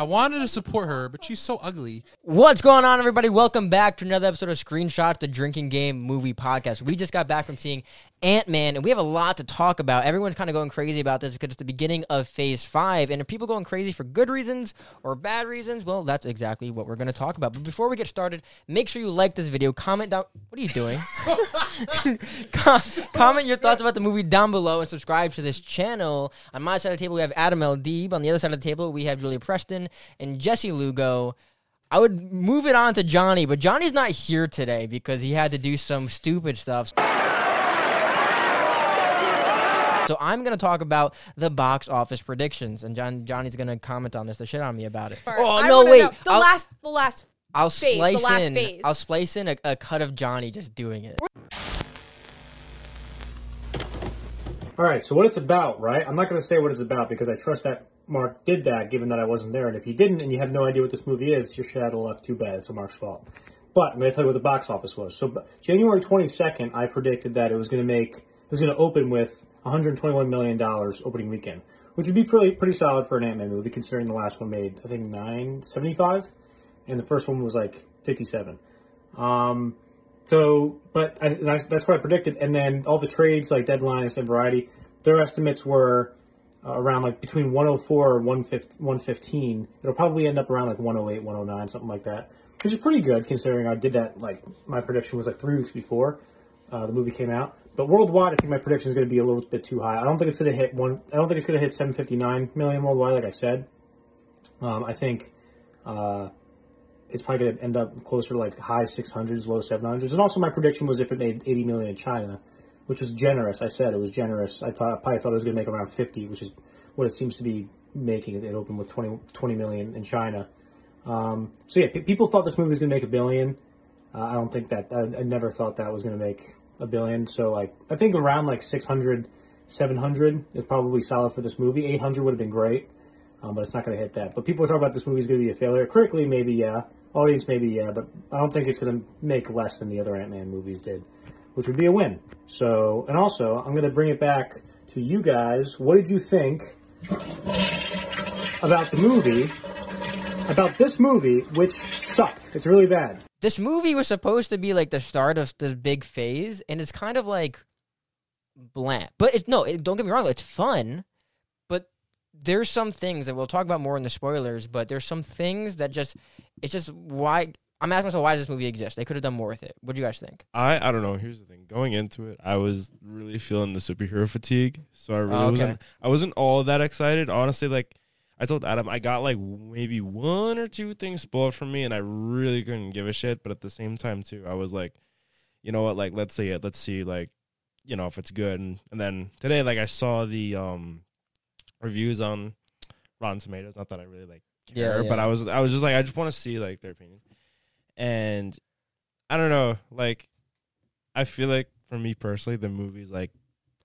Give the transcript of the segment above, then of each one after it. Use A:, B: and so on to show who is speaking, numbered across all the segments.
A: I wanted to support her, but she's so ugly.
B: What's going on, everybody? Welcome back to another episode of Screenshots, the drinking game movie podcast. We just got back from seeing Ant Man, and we have a lot to talk about. Everyone's kind of going crazy about this because it's the beginning of Phase Five, and if people going crazy for good reasons or bad reasons, well, that's exactly what we're going to talk about. But before we get started, make sure you like this video, comment down. What are you doing? Com- comment your thoughts about the movie down below, and subscribe to this channel. On my side of the table, we have Adam L. Deeb. On the other side of the table, we have Julia Preston and Jesse Lugo. I would move it on to Johnny, but Johnny's not here today because he had to do some stupid stuff. So I'm gonna talk about the box office predictions, and John Johnny's gonna comment on this, the shit on me about it. Oh
C: I
B: no,
C: wanna
B: wait!
C: know. The
B: I'll,
C: last, the last.
B: I'll
C: phase, the
B: splice
C: last
B: in.
C: phase.
B: I'll splice in a, a cut of Johnny just doing it.
D: All right, so what it's about, right? I'm not going to say what it's about because I trust that Mark did that, given that I wasn't there. And if he didn't, and you have no idea what this movie is, you're shit out of luck. Too bad. It's a Mark's fault. But I'm going to tell you what the box office was. So January 22nd, I predicted that it was going to make, it was going to open with 121 million dollars opening weekend, which would be pretty pretty solid for an Ant-Man movie, considering the last one made I think 975, and the first one was like 57. Um, so, but I, that's, that's what I predicted. And then all the trades like Deadlines and Variety, their estimates were uh, around like between 104 or 115, 115. It'll probably end up around like 108, 109, something like that, which is pretty good considering I did that like my prediction was like three weeks before uh, the movie came out. But worldwide, I think my prediction is going to be a little bit too high. I don't think it's going to hit one. I don't think it's going to hit 759 million worldwide, like I said. Um, I think. Uh, it's probably going to end up closer to like high 600s, low 700s. And also, my prediction was if it made 80 million in China, which was generous. I said it was generous. I thought I probably thought it was going to make around 50, which is what it seems to be making. It opened with 20, 20 million in China. Um, so yeah, p- people thought this movie was going to make a billion. Uh, I don't think that. I, I never thought that was going to make a billion. So like, I think around like 600, 700 is probably solid for this movie. 800 would have been great. Um, but it's not going to hit that. But people are talking about this movie is going to be a failure. Critically, maybe yeah. Audience, maybe yeah. But I don't think it's going to make less than the other Ant Man movies did, which would be a win. So, and also, I'm going to bring it back to you guys. What did you think about the movie? About this movie, which sucked. It's really bad.
B: This movie was supposed to be like the start of this big phase, and it's kind of like bland. But it's no, it, don't get me wrong, it's fun. But there's some things that we'll talk about more in the spoilers. But there's some things that just it's just why I'm asking myself why does this movie exist? They could have done more with it. What do you guys think?
E: I I don't know. Here's the thing. Going into it, I was really feeling the superhero fatigue, so I really
B: Oh, okay.
E: wasn't. I wasn't all that excited. Honestly, like I told Adam, I got like maybe one or two things spoiled from me, and I really couldn't give a shit. But at the same time, too, I was like, you know what? Like, let's see it. Let's see, like, you know, if it's good. And, and then today, like, I saw the um reviews on Rotten Tomatoes. Not that I really like
B: Yeah,
E: care, but. I was I was just like, I just want to see like their opinion. And I don't know, like I feel like for me personally, the movie's like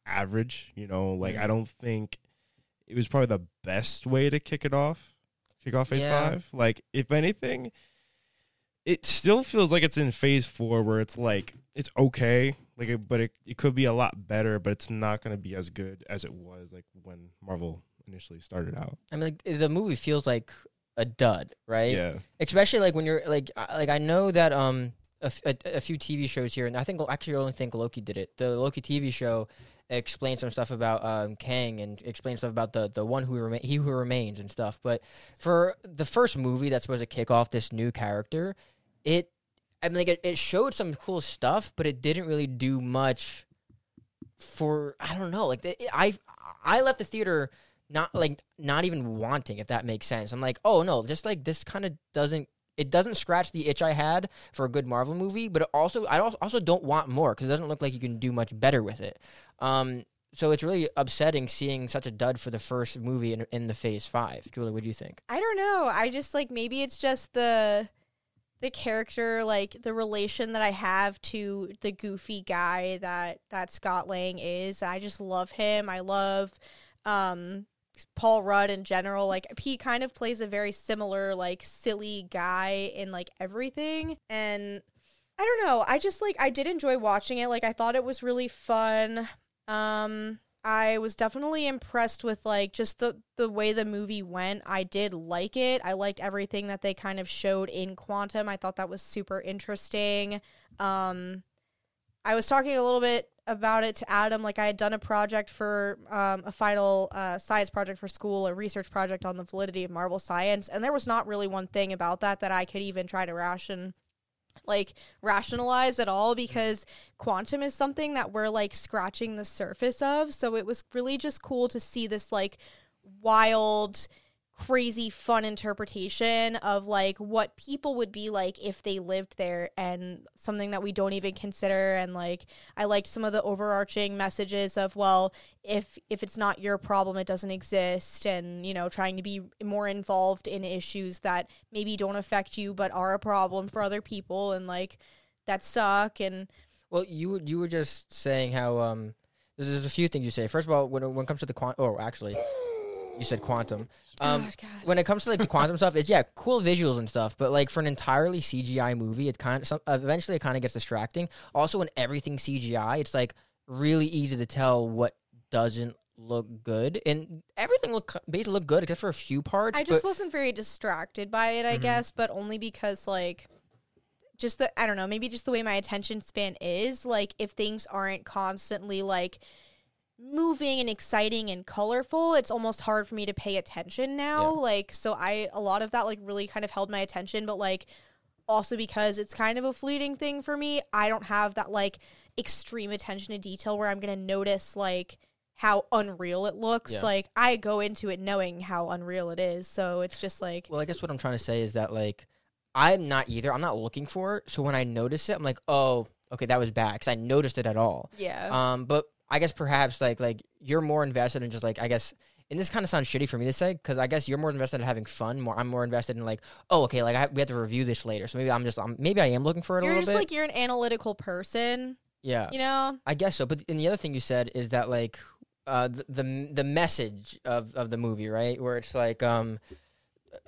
E: average. You know, like
B: Mm.
E: I don't think it was probably the best way to kick it off, kick off Phase
B: Yeah.
E: Five. Like if anything, it still feels like it's in Phase Four, where it's like it's okay, like it, but it it could be a lot better, but it's not going to be as good as it was like when Marvel initially started out.
B: I mean, like, the movie feels like a dud, right?
E: Yeah.
B: especially like when you're like like I know that um a a few TV shows here, and I think actually I only think Loki did it. The Loki TV show explained some stuff about um Kang and explained stuff about the the one who rema- he who remains and stuff. But for the first movie that's supposed to kick off this new character, it I mean like it, it showed some cool stuff, but it didn't really do much for I don't know like I I left the theater not like not even wanting if that makes sense i'm like oh no just like this kind of doesn't it doesn't scratch the itch i had for a good marvel movie but it also i also- don't want more because it doesn't look like you can do much better with it um so it's really upsetting seeing such a dud for the first movie in, in the phase five julie what do you think
C: I don't know. I just like maybe it's just the the character, like the relation that I have to the goofy guy that that Scott Lang is. I just love him. I love um Paul Rudd in general. Like he kind of plays a very similar like silly guy in like everything and I don't know. I just like I did enjoy watching it. Like I thought it was really fun. Um I was definitely impressed with like just the the way the movie went. I did like it. I liked everything that they kind of showed in Quantum. I thought that was super interesting. Um I was talking a little bit about it to Adam. Like I had done a project for um, a final uh, science project for school, a research project on the validity of Marvel science, and there was not really one thing about that that I could even try to ration like rationalize at all because quantum is something that we're like scratching the surface of. So it was really just cool to see this like wild crazy fun interpretation of like what people would be like if they lived there and something that we don't even consider. And like I liked some of the overarching messages of well if if it's not your problem it doesn't exist. And you know trying to be more involved in issues that maybe don't affect you but are a problem for other people. And like that suck. And
B: Well, you you were just saying how um there's, there's a few things you say. First of all, when when it comes to the quantum, oh, actually, you said quantum. Um,
C: God, God.
B: when it comes to like the quantum stuff, it's yeah, cool visuals and stuff. But like for an entirely CGI movie, it kind of some, eventually it kind of gets distracting. Also, when everything CGI, it's like really easy to tell what doesn't look good, and everything look basically look good except for a few parts.
C: I just
B: but-
C: wasn't very distracted by it, I
B: Mhm.
C: guess, but only because like just the I don't know, maybe just the way my attention span is, like if things aren't constantly like moving and exciting and colorful, it's almost hard for me to pay attention now.
B: Yeah.
C: Like so I a lot of that like really kind of held my attention, but like also because it's kind of a fleeting thing for me, I don't have that like extreme attention to detail where I'm going to notice like how unreal it looks.
B: Yeah.
C: Like I go into it knowing how unreal it is. So it's just like
B: Well, I guess what I'm trying to say is that like I'm not either. I'm not looking for it. So when I notice it, I'm like, oh, okay, that was bad because I noticed it at all.
C: yeah.
B: Um, but I guess perhaps like like you're more invested in just like I guess. And this kind of sounds shitty for me to say because I guess you're more invested in having fun. More, I'm more invested in like, oh, okay, like I, we have to review this later. So maybe I'm just, I'm, maybe I am looking for it a little bit.
C: you're just
B: bit.
C: like you're an analytical person,
B: yeah,
C: you know?
B: I guess so. But and the other thing you said is that like uh, the, the the message of, of the movie, right? Where it's like, um,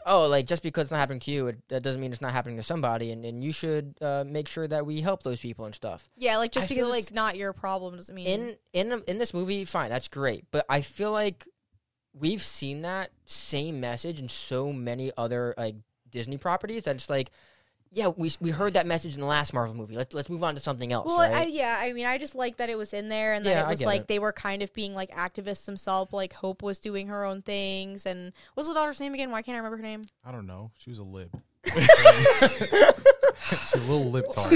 B: oh, like just because it's not happening to you, it, that doesn't mean it's not happening to somebody, and, and you should uh, make sure that we help those people and stuff.
C: Yeah, like just
B: I
C: because
B: like
C: it's not your problem doesn't mean
B: In in in this movie, fine, that's great, but I feel like we've seen that same message in so many other like Disney properties that it's like. Yeah, we we heard that message in the last Marvel movie. Let's let's move on to something else.
C: Well,
B: right?
C: I, yeah, I mean, I just like that it was in there, and
B: Yeah,
C: that
B: I
C: it was like
B: it.
C: they were kind of being like activists themselves. Like Hope was doing her own things, and what's the daughter's name again? Why can't I remember her name?
A: I don't know. She was a lib. She's a little lip tart.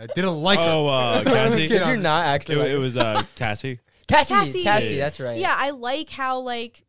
A: I didn't like her.
E: Oh, uh, Cassie.
B: Did you not actually?
E: It,
B: like-
E: it was uh, Cassie.
B: Cassie,
C: Cassie.
B: Cassie,
E: Yeah.
B: that's right.
C: Yeah, I like how like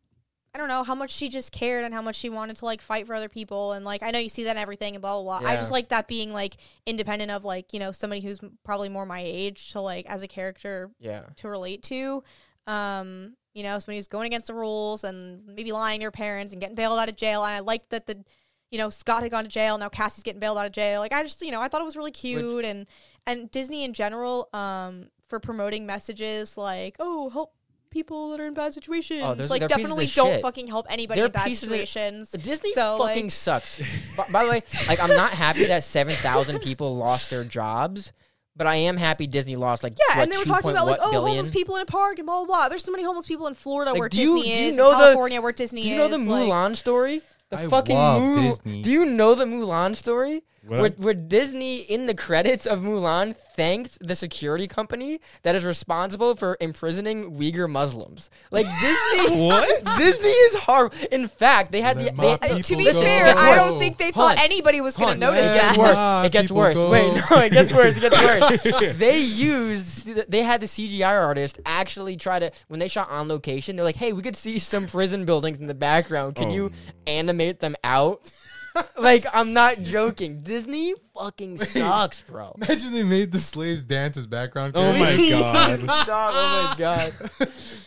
C: I don't know how much she just cared and how much she wanted to like fight for other people and like I know you see that in everything and blah blah blah. I just like that being like independent of like you know somebody who's probably more my age to like as a character
B: yeah.
C: to relate to. Um, you know, somebody who's going against the rules and maybe lying to your parents and getting bailed out of jail. And I liked that the, you know, Scott had gone to jail. Now Cassie's getting bailed out of jail. Like I just, you know, I thought it was really cute and and Disney in general, um, for promoting messages like, oh, help people that are in bad situations.
B: Oh,
C: like definitely don't
B: shit.
C: fucking help anybody
B: They're
C: in bad
B: pieces of-
C: situations.
B: Disney
C: So,
B: fucking
C: like-
B: sucks. by, by the way, like I'm not happy that seven thousand people lost their jobs, but I am happy Disney lost like
C: Yeah,
B: what,
C: and they were talking about like, oh,
B: what
C: oh,
B: billion?
C: homeless people in a park and blah blah blah. There's so many homeless people in Florida
B: Like,
C: where
B: do you-
C: Disney
B: you
C: is,
B: know
C: in
B: the-
C: California where Disney
B: Do you
C: is.
B: know the
C: like-
B: Mulan story? The
A: I
B: fucking
A: love
B: Mul-
A: Disney.
B: Do you know the Mulan story?
E: What?
B: Where, where Disney in the credits of Mulan thanked the security company that is responsible for imprisoning Uyghur Muslims. Like Disney,
E: What?
B: Disney is horrible. In fact, they had
A: Let
B: the.
A: my
B: They,
C: to be
A: go.
C: fair, I don't think they thought
B: Hun.
C: anybody was going
B: Hun,
C: to notice
B: it gets
C: that.
B: worse.
A: Ah,
B: It gets
A: people
B: worse.
A: go.
B: Wait, no, it gets worse. It gets worse. they used. They had the CGI artist actually try to when they shot on location. They're like, "Hey, we could see some prison buildings in the background. Can
E: Oh,
B: you animate them out?" like, I'm not joking. Disney fucking sucks, bro.
A: Imagine they made the slaves dance as background.
E: Oh my
A: characters.
E: god.
B: Stop. Oh my god.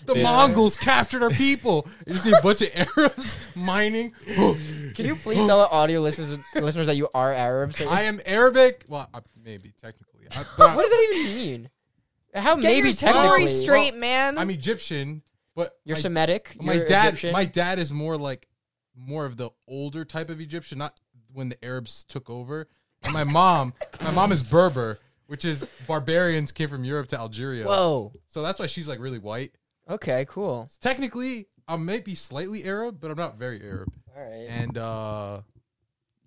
A: The
E: Yeah.
A: Mongols captured our people. You see a bunch of Arabs mining.
B: Can you please tell our audio listeners listeners that you are Arab? So-
A: I am Arabic. Well, uh, maybe technically. I, but I,
B: what does that even mean? How
C: Get
B: maybe
C: your story
B: technically
C: straight, man.
A: I'm Egyptian, but
B: you're
A: my,
B: Semitic.
A: my
B: you're
A: dad.
B: Egyptian.
A: My dad is more like more of the older type of Egyptian, not when the Arabs took over. And my mom, my mom is Berber, which is barbarians came from Europe to Algeria.
B: Whoa.
A: So that's why she's like really white.
B: Okay, cool.
A: Technically, I might be slightly Arab, but I'm not very Arab.
B: All right.
A: And uh,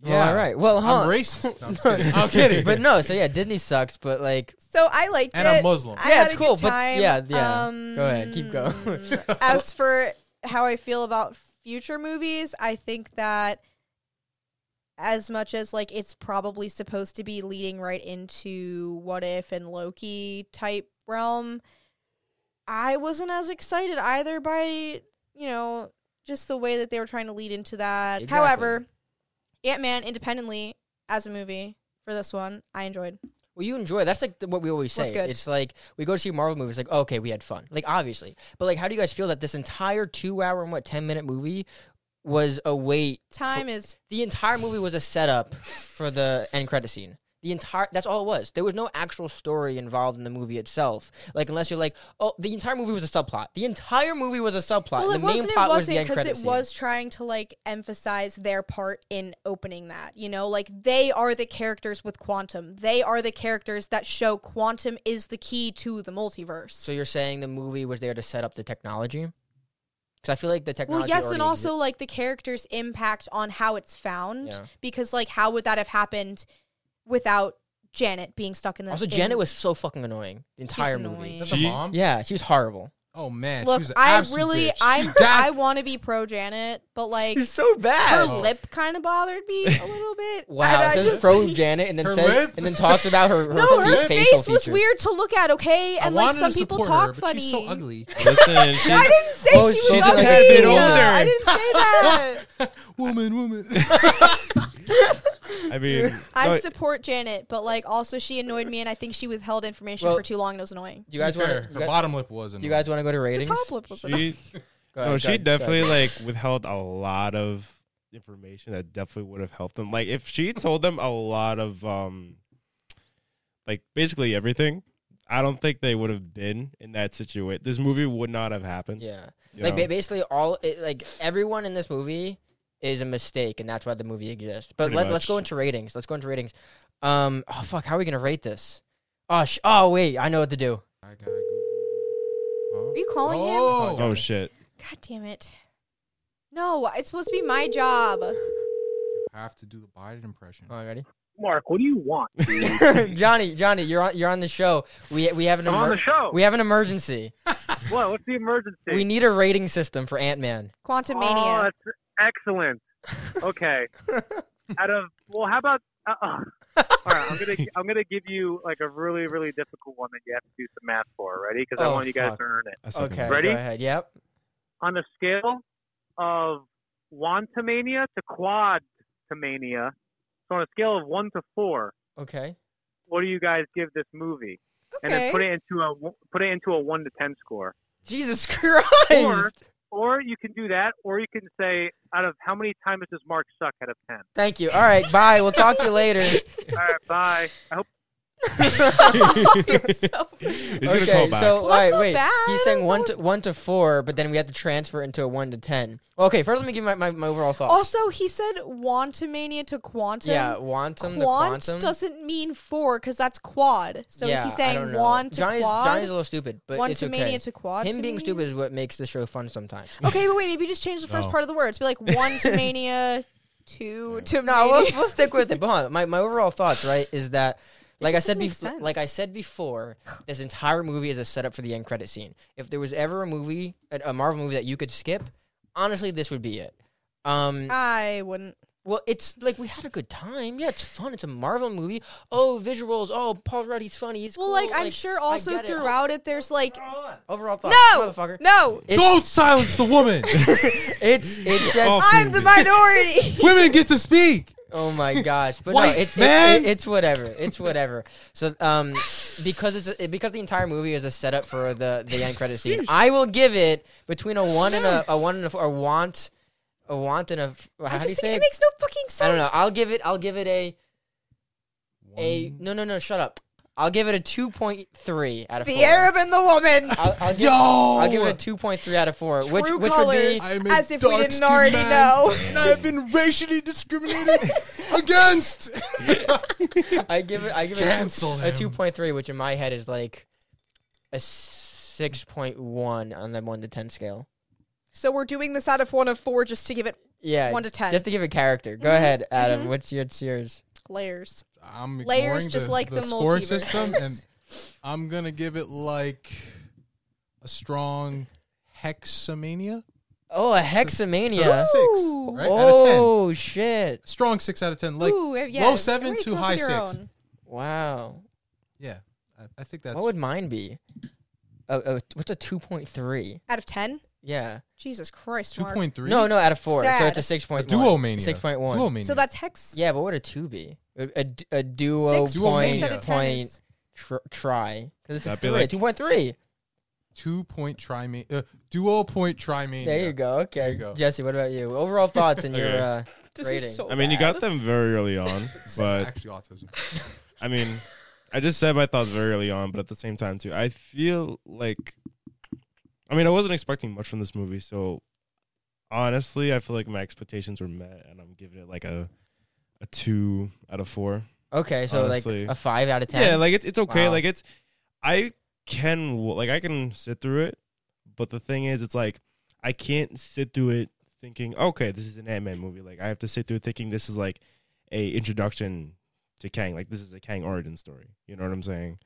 B: Well,
A: yeah,
B: all right. Well, huh?
A: I'm racist. No, I'm just kidding. I'm kidding.
B: but no, so yeah, Disney sucks, but like
C: So I liked
A: and
C: it.
A: I'm Muslim.
C: I
B: Yeah,
C: had
B: it's
C: a
B: cool,
C: good
B: but
C: time.
B: yeah, yeah. Go ahead, keep going.
C: Um, as for how I feel about future movies, I think that as much as like it's probably supposed to be leading right into what if and Loki type realm, I wasn't as excited either by, you know, just the way that they were trying to lead into that.
B: Exactly.
C: However, Ant Man independently as a movie for this one, I enjoyed.
B: Well, you enjoy. That's like the, what we always say. It's like we go to see Marvel movies. Like, okay, we had fun. Like, obviously, but like, how do you guys feel that this entire two-hour and what ten-minute movie was a wait?
C: Time is
B: The entire movie was a setup for the end credit scene. The entire that's all it was. There was no actual story involved in the movie itself. Like unless you're like, oh, the entire movie was a subplot. The entire movie was a subplot.
C: Well,
B: the
C: it wasn't.
B: plot
C: It
B: was
C: wasn't because
B: credit
C: it was trying to like emphasize their part in opening that. You know, like they are the characters with quantum. They are the characters that show quantum is the key to the multiverse.
B: So you're saying the movie was there to set up the technology? Because I feel like the technology.
C: well, yes, and also like the characters' impact on how it's found.
B: Yeah.
C: Because like, how would that have happened without Janet being stuck in the?
B: also
C: in-
B: Janet was so fucking annoying. The entire
C: annoying.
B: movie.
A: Is that
E: She-
A: the mom?
B: Yeah, she was horrible.
A: Oh man, she
C: Look,
A: was an
C: I
A: absolute
C: really,
A: bitch.
C: I'm,
A: She died-
C: I want to be pro Janet, but like.
B: she's so
C: her
B: bad.
A: Oh.
C: lip kind of bothered me a little bit.
B: Wow,
C: And
B: it
C: I
B: says
C: just-
B: pro Janet and then
A: Her
B: says
A: lip?
B: and then talks about her, her
C: No,
B: fe-
C: her
B: facial
C: face was
B: features.
C: weird to look at. Okay,
A: I
C: and like
A: wanted
C: some
A: to
C: people
A: support
C: talk
A: her, but
C: funny.
A: She's so ugly.
E: Listen, she's,
C: I didn't say
B: Oh,
C: she
B: she's
C: was
B: a
C: ugly.
E: tad bit older.
C: I didn't say that.
A: woman, woman.
E: I mean,
C: I
E: no,
C: support Janet, but like also she annoyed me, and I think she withheld information
B: Well,
C: for too long. and It was annoying.
B: Do you guys
A: to
B: want
A: fair,
B: to?
A: her
B: You,
A: bottom lip was.
B: do you guys want to go to
C: The
B: ratings?
C: top lip was
E: she,
B: Go ahead,
E: no,
B: go
E: she
B: ahead, go ahead.
E: definitely like withheld a lot of information that definitely would have helped them. Like if she told them a lot of um, like basically everything, I don't think they would have been in that situation. This movie would not have happened.
B: Yeah,
E: you
B: like
E: know?
B: ba- basically all it, like everyone in this movie is a mistake, and that's why the movie exists. But
E: Pretty
B: let, let's go into ratings. Let's go into ratings. Um, oh fuck, how are we gonna rate this? Oh, sh- oh wait, I know what to do.
A: I gotta Google.
C: Are you calling him?
A: oh.
E: oh shit!
C: God damn it! No, it's supposed to be my job.
A: You have to do the Biden impression.
B: All right, ready?
F: Mark, what do you want?
B: Johnny, Johnny, you're on. You're on the show. We we have an
F: I'm on the show.
B: we have an emergency.
F: what? What's the emergency?
B: We need a rating system for Ant Man.
C: Quantum
F: Oh,
C: Mania.
F: that's excellent. Okay. Out of well, how about? Uh, uh, all right, I'm gonna I'm gonna give you like a really really difficult one that you have to do some math for. Ready? Because I
B: Oh,
F: want you guys
B: fuck.
F: to earn it.
E: I suck
B: Okay.
F: Ready?
B: Go ahead. Yep.
F: On a scale of Wantamania to Quadmania, so on a scale of one to four,
B: Okay.
F: what do you guys give this movie? And then put it into a put it into a one to ten score.
B: Jesus Christ.
F: Or you can do that, or you can say, out of how many times does Mark suck out of 10?
B: Thank you. All right. Bye. We'll talk to you later.
F: All right, bye. I hope
E: He's gonna call back.
B: so all
C: Well,
B: right,
C: not
B: wait.
C: bad.
B: He's saying one
C: was-
B: to one to four, but then we have to transfer into a one to ten. Well, okay, first let me give my, my, my overall thoughts.
C: Also, he said Wantamania to Quantum.
B: yeah, quantum the
C: Quant
B: quantum.
C: doesn't mean four because that's quad. So
B: yeah,
C: is he
B: I
C: saying
B: don't know.
C: one to
B: Johnny's,
C: quad?
B: Johnny's a little stupid, but it's
C: Wantamania
B: okay.
C: to quad.
B: Him being stupid is what makes the show fun sometimes.
C: Okay, but wait, maybe just change the first
E: No.
C: part of the words. Be like one to mania, two to
B: no, we'll,
C: mania.
B: we'll stick with it. But hold on, my my overall thoughts, right, is that like I said before, like I said before, this entire movie is a setup for the end credit scene. If there was ever a movie, a, a Marvel movie that you could skip, honestly, this would be it. Um,
C: I wouldn't.
B: well, it's like we had a good time. Yeah, it's fun. It's a Marvel movie. Oh, visuals. Oh, Paul Rudd, he's funny. He's
C: Well,
B: cool.
C: like I'm sure also
B: get it.
C: throughout it, there's like
B: overall thoughts,
C: no,
B: motherfucker.
C: no,
B: It's-
A: Don't silence the woman.
B: It's it's just
E: Oh,
C: I'm the minority.
A: Women get to speak.
B: Oh my gosh! But
A: White
B: no, it's
A: man!
B: it- it's whatever. It's whatever. So um, because it's a, because the entire movie is a setup for the the end credit scene, I will give it between a one and a, a one and a, four, a want, a want and a how
C: I
B: do you
C: just
B: say
C: think
B: it?
C: it makes no fucking sense.
B: I don't know. I'll give it. I'll give it a a no no no. Shut up. I'll give it a two point three out of
C: the
B: four.
C: Arab and the woman.
B: I'll, I'll give,
A: Yo,
B: I'll give it a two point three out of four, which
C: True
B: which
C: colors.
B: would be
A: I'm a
C: As if we didn't
A: dark-skinned
C: already
A: man,
C: know.
A: and I've been racially discriminated against.
B: I give it I give it
A: Cancel
B: a
A: him.
B: two point three, which in my head is like a six point one on the one to ten scale.
C: So we're doing this out of one of four just to give it
B: Yeah,
C: one to ten.
B: just to give a character. Go
C: Mhm,
B: ahead, Adam.
C: mhm.
B: What's your what's yours?
C: layers.
A: I'm
C: Layers
A: ignoring
C: just
A: the,
C: like
A: the,
C: the
A: scoring
C: multiverse.
A: system, and I'm gonna give it like a strong hexamania.
B: Oh, a
A: So-
B: hexamania.
A: so it's six,
C: Ooh.
A: right? Out of ten.
B: oh shit!
A: Strong six out of ten. Like
C: Ooh, yeah,
A: low seven to high six.
C: own.
B: Wow.
A: yeah, I, I think that's
B: What would mine be? Uh, uh, what's a two point three?
C: Out of ten.
B: Yeah.
C: Jesus Christ,
A: two
C: Mark.
A: point three.
B: No, no, out of four. So it's a six
A: a
B: point
A: duo mania.
B: Six point one.
A: Duo mania.
C: So that's hex.
B: Yeah, but what would a two be? A, a, d- a duo
C: Six,
A: Duo
B: point
C: six out
A: mania.
C: of ten
B: point tr- try because it's a
E: That'd be
B: three.
E: like-
B: two point three.
A: two point trimania. Uh, duo point trimania.
B: There you go. Okay,
A: There you go.
B: Jesse. What about you? Overall thoughts and your uh,
C: this
B: Rating.
C: is so
E: I mean, you got them very early on, but
A: actually autism.
E: I mean, I just said my thoughts very early on, but at the same time too, I feel like, I mean, I wasn't expecting much from this movie, so honestly, I feel like my expectations were met, and I'm giving it like a a two out of four.
B: okay, so
E: Honestly.
B: like a five out of ten.
E: Yeah, like it's it's okay.
B: Wow.
E: Like it's I can like I can sit through it, but the thing is, it's like I can't sit through it thinking, okay, this is an Ant Man movie. Like I have to sit through it thinking this is like a introduction to Kang. Like this is a Kang origin story. You know what I'm saying?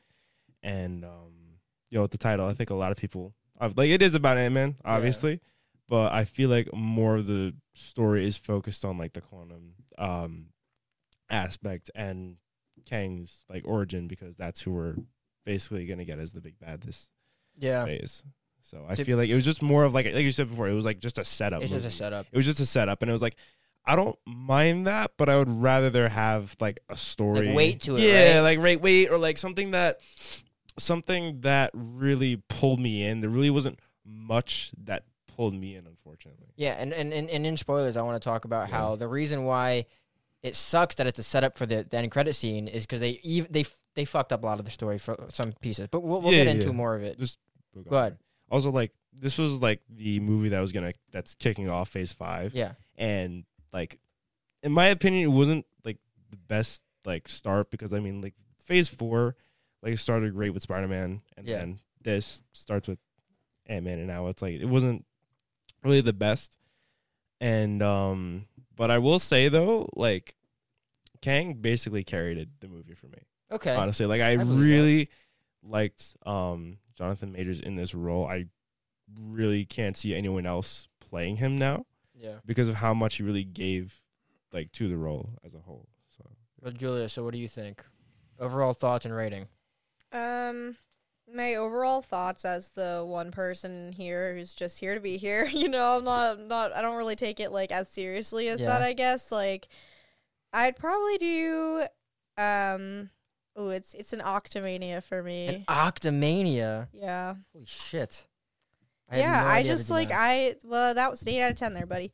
E: And um, you know, with the title, I think a lot of people like it is about Ant Man, obviously, but I feel like more of the story is focused on like the quantum um aspect and Kang's like origin because that's who we're basically gonna get as the big bad this
B: yeah.
E: phase. So I
B: To-
E: feel like it was just more of like like you said before, it was like just a setup.
B: It's just a setup.
E: It was just a setup, and it was like I don't mind that, but I would rather there have like a story,
B: Like, weight to it,
E: Yeah,
B: right?
E: like right weight or like something that something that really pulled me in. There really wasn't much that pulled me in, unfortunately.
B: Yeah, and, and, and, and in spoilers, I want to talk about
E: Yeah.
B: how the reason why it sucks that it's a setup for the, the end credit scene is because they ev- they f- they fucked up a lot of the story for some pieces, but we'll, we'll
E: Yeah,
B: get into
E: yeah.
B: more of it.
E: Just
B: Go ahead.
E: Also, like this was like the movie that was gonna that's kicking off Phase Five.
B: Yeah,
E: and like in my opinion it wasn't like the best like start because i mean like phase four like started great with spider-man and
B: Yeah.
E: then this starts with ant-man and now it's like it wasn't really the best and um but i will say though like kang basically carried it, the movie for me
B: okay.
E: honestly like i,
B: I believe that.
E: really liked um jonathan majors in this role i really can't see anyone else playing him now
B: Yeah.
E: because of how much he really gave like to the role as a whole. So
B: Well, Julia, so what do you think? Overall thoughts and rating.
C: Um, my overall thoughts as the one person here who's just here to be here. You know, I'm not, I'm not. I don't really take it like as seriously as
B: Yeah.
C: that. I guess like, I'd probably do. Um, oh, it's it's an Octomania for me.
B: An Octomania.
C: yeah,
B: Holy shit. I
C: yeah.
B: no
C: I just like
B: that.
C: I. Well, that was eight out of ten there, buddy.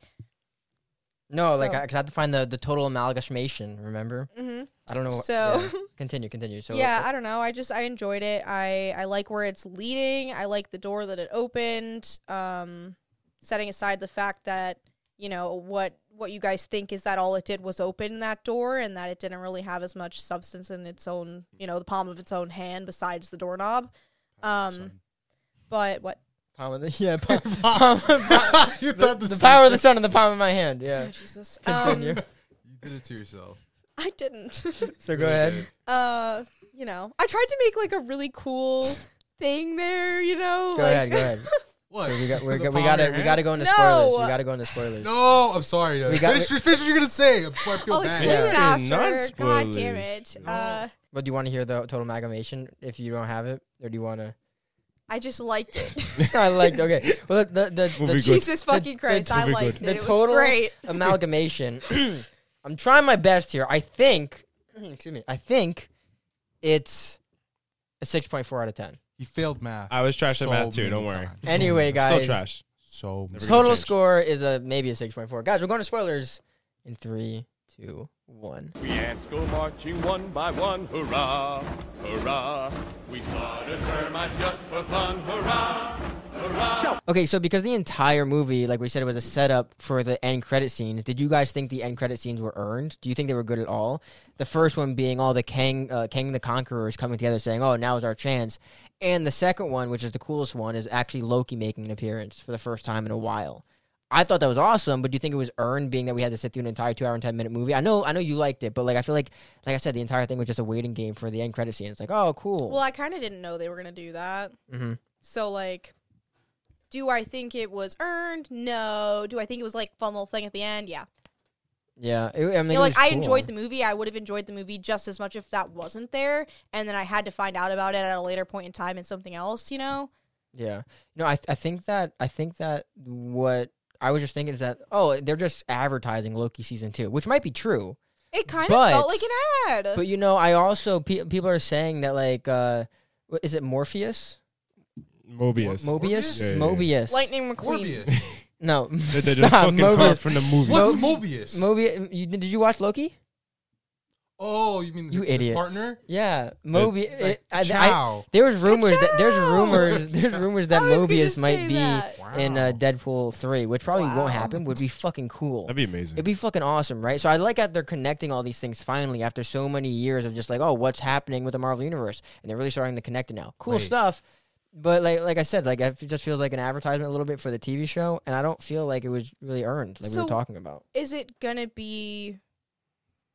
B: No, like
C: so-
B: I, 'cause I had to find the, the total amalgamation. Remember?
C: Mm-hmm.
B: I don't know. what-
C: So-
B: yeah. continue, continue. So
C: yeah, I don't know. I just I enjoyed it. I I like where it's leading. I like the door that it opened. Um, setting aside the fact that you know what what you guys think is that all it did was open that door and that it didn't really have as much substance in its own you know the palm of its own hand besides the doorknob. Um, but what?
B: Palm of the yeah, palm, palm,
A: you
B: the,
A: thought
B: the
A: same
B: power of the sun in the palm of my hand. Yeah.
C: Oh, Jesus.
B: Continue.
C: Um,
A: You did it to yourself.
C: I didn't.
B: so go ahead.
C: uh, you know, I tried to make like a really cool thing there. You know,
B: Go
C: like,
B: ahead. Go ahead.
A: What?
B: we got we got we got to we got to go into
C: No!
B: spoilers. We got to go into spoilers.
A: No, I'm sorry.
B: We
A: We
B: got-
A: finish, finish what you're gonna say before I feel
C: I'll
A: bad.
C: explain
B: Yeah.
C: it
E: Yeah,
C: after. God damn it.
A: No.
C: Uh,
B: But do you want to hear the total amalgamation if you don't have it, or do you want to?
C: I just liked it.
B: I like okay. Well, the the, the, the
E: good.
C: Jesus fucking
B: the
C: Christ, I
E: movie
C: liked
E: good.
C: it.
B: The
C: it
B: total-
C: was great.
B: amalgamation. I'm trying my best here. I think. Excuse me. I think it's a six point four out of ten.
A: He failed math.
E: I was trash at math too. Don't worry.
A: times.
B: Anyway, guys.
E: Still trash.
A: So
E: Never
A: many.
E: gonna
B: Total score is a maybe a six point four. Guys, we're going to spoilers in three, two, one.
G: We ants go marching one by one, hurrah, hurrah. We slaughter termites just for fun, hurrah,
B: Okay, so because the entire movie, like we said, it was a setup for the end credit scenes. Did you guys think the end credit scenes were earned? Do you think they were good at all? The first one being all the Kang, uh, Kang the Conquerors coming together, saying, "Oh, now is our chance," and the second one, which is the coolest one, is actually Loki making an appearance for the first time in a while. I thought that was awesome, but do you think it was earned, being that we had to sit through an entire two hour and ten minute movie? I know, I know you liked it, but like I feel like, like I said, the entire thing was just a waiting game for the end credit scene. It's like, oh, cool.
C: Well, I kind of didn't know they were gonna do that.
B: hmm
C: So like, do I think it was earned? No. Do I think it was like fun little thing at the end? Yeah.
B: Yeah, it, I mean,
C: You know, like I
B: cool.
C: enjoyed the movie. I would have enjoyed the movie just as much if that wasn't there, and then I had to find out about it at a later point in time in something else. You know?
B: Yeah. No, I I think that I think that what I was just thinking is that oh they're just advertising Loki season two, which might be true.
C: It kind of felt like an ad.
B: But you know, I also pe- people are saying that like uh, what, is it Morpheus?
E: Mobius.
B: Mobius?
E: Yeah, yeah, yeah.
B: Mobius.
C: Lightning McQueen.
A: Morbius.
B: No,
E: The, the, the
B: Stop,
E: fucking
B: Mobius.
E: from the movie.
A: What's Mobius?
B: Mobius. You, did you watch Loki?
A: Oh, you mean
B: You
A: his
B: idiot.
A: partner?
B: Yeah, Mobius.
A: Like,
B: I, I, there was rumors that there's rumors there's rumors that
C: I was gonna
B: Mobius might be
C: that.
B: in uh, Deadpool three, which probably
C: Wow.
B: won't happen. Would be fucking cool.
E: That'd be amazing.
B: It'd be fucking awesome, right? So I like that they're connecting all these things finally after so many years of just like, oh, what's happening with the Marvel universe, and they're really starting to connect it now. Cool
A: Wait.
B: stuff, but like like I said, like it just feels like an advertisement a little bit for the TV show, and I don't feel like it was really earned, like we
C: So-
B: were talking about.
C: Is it gonna be?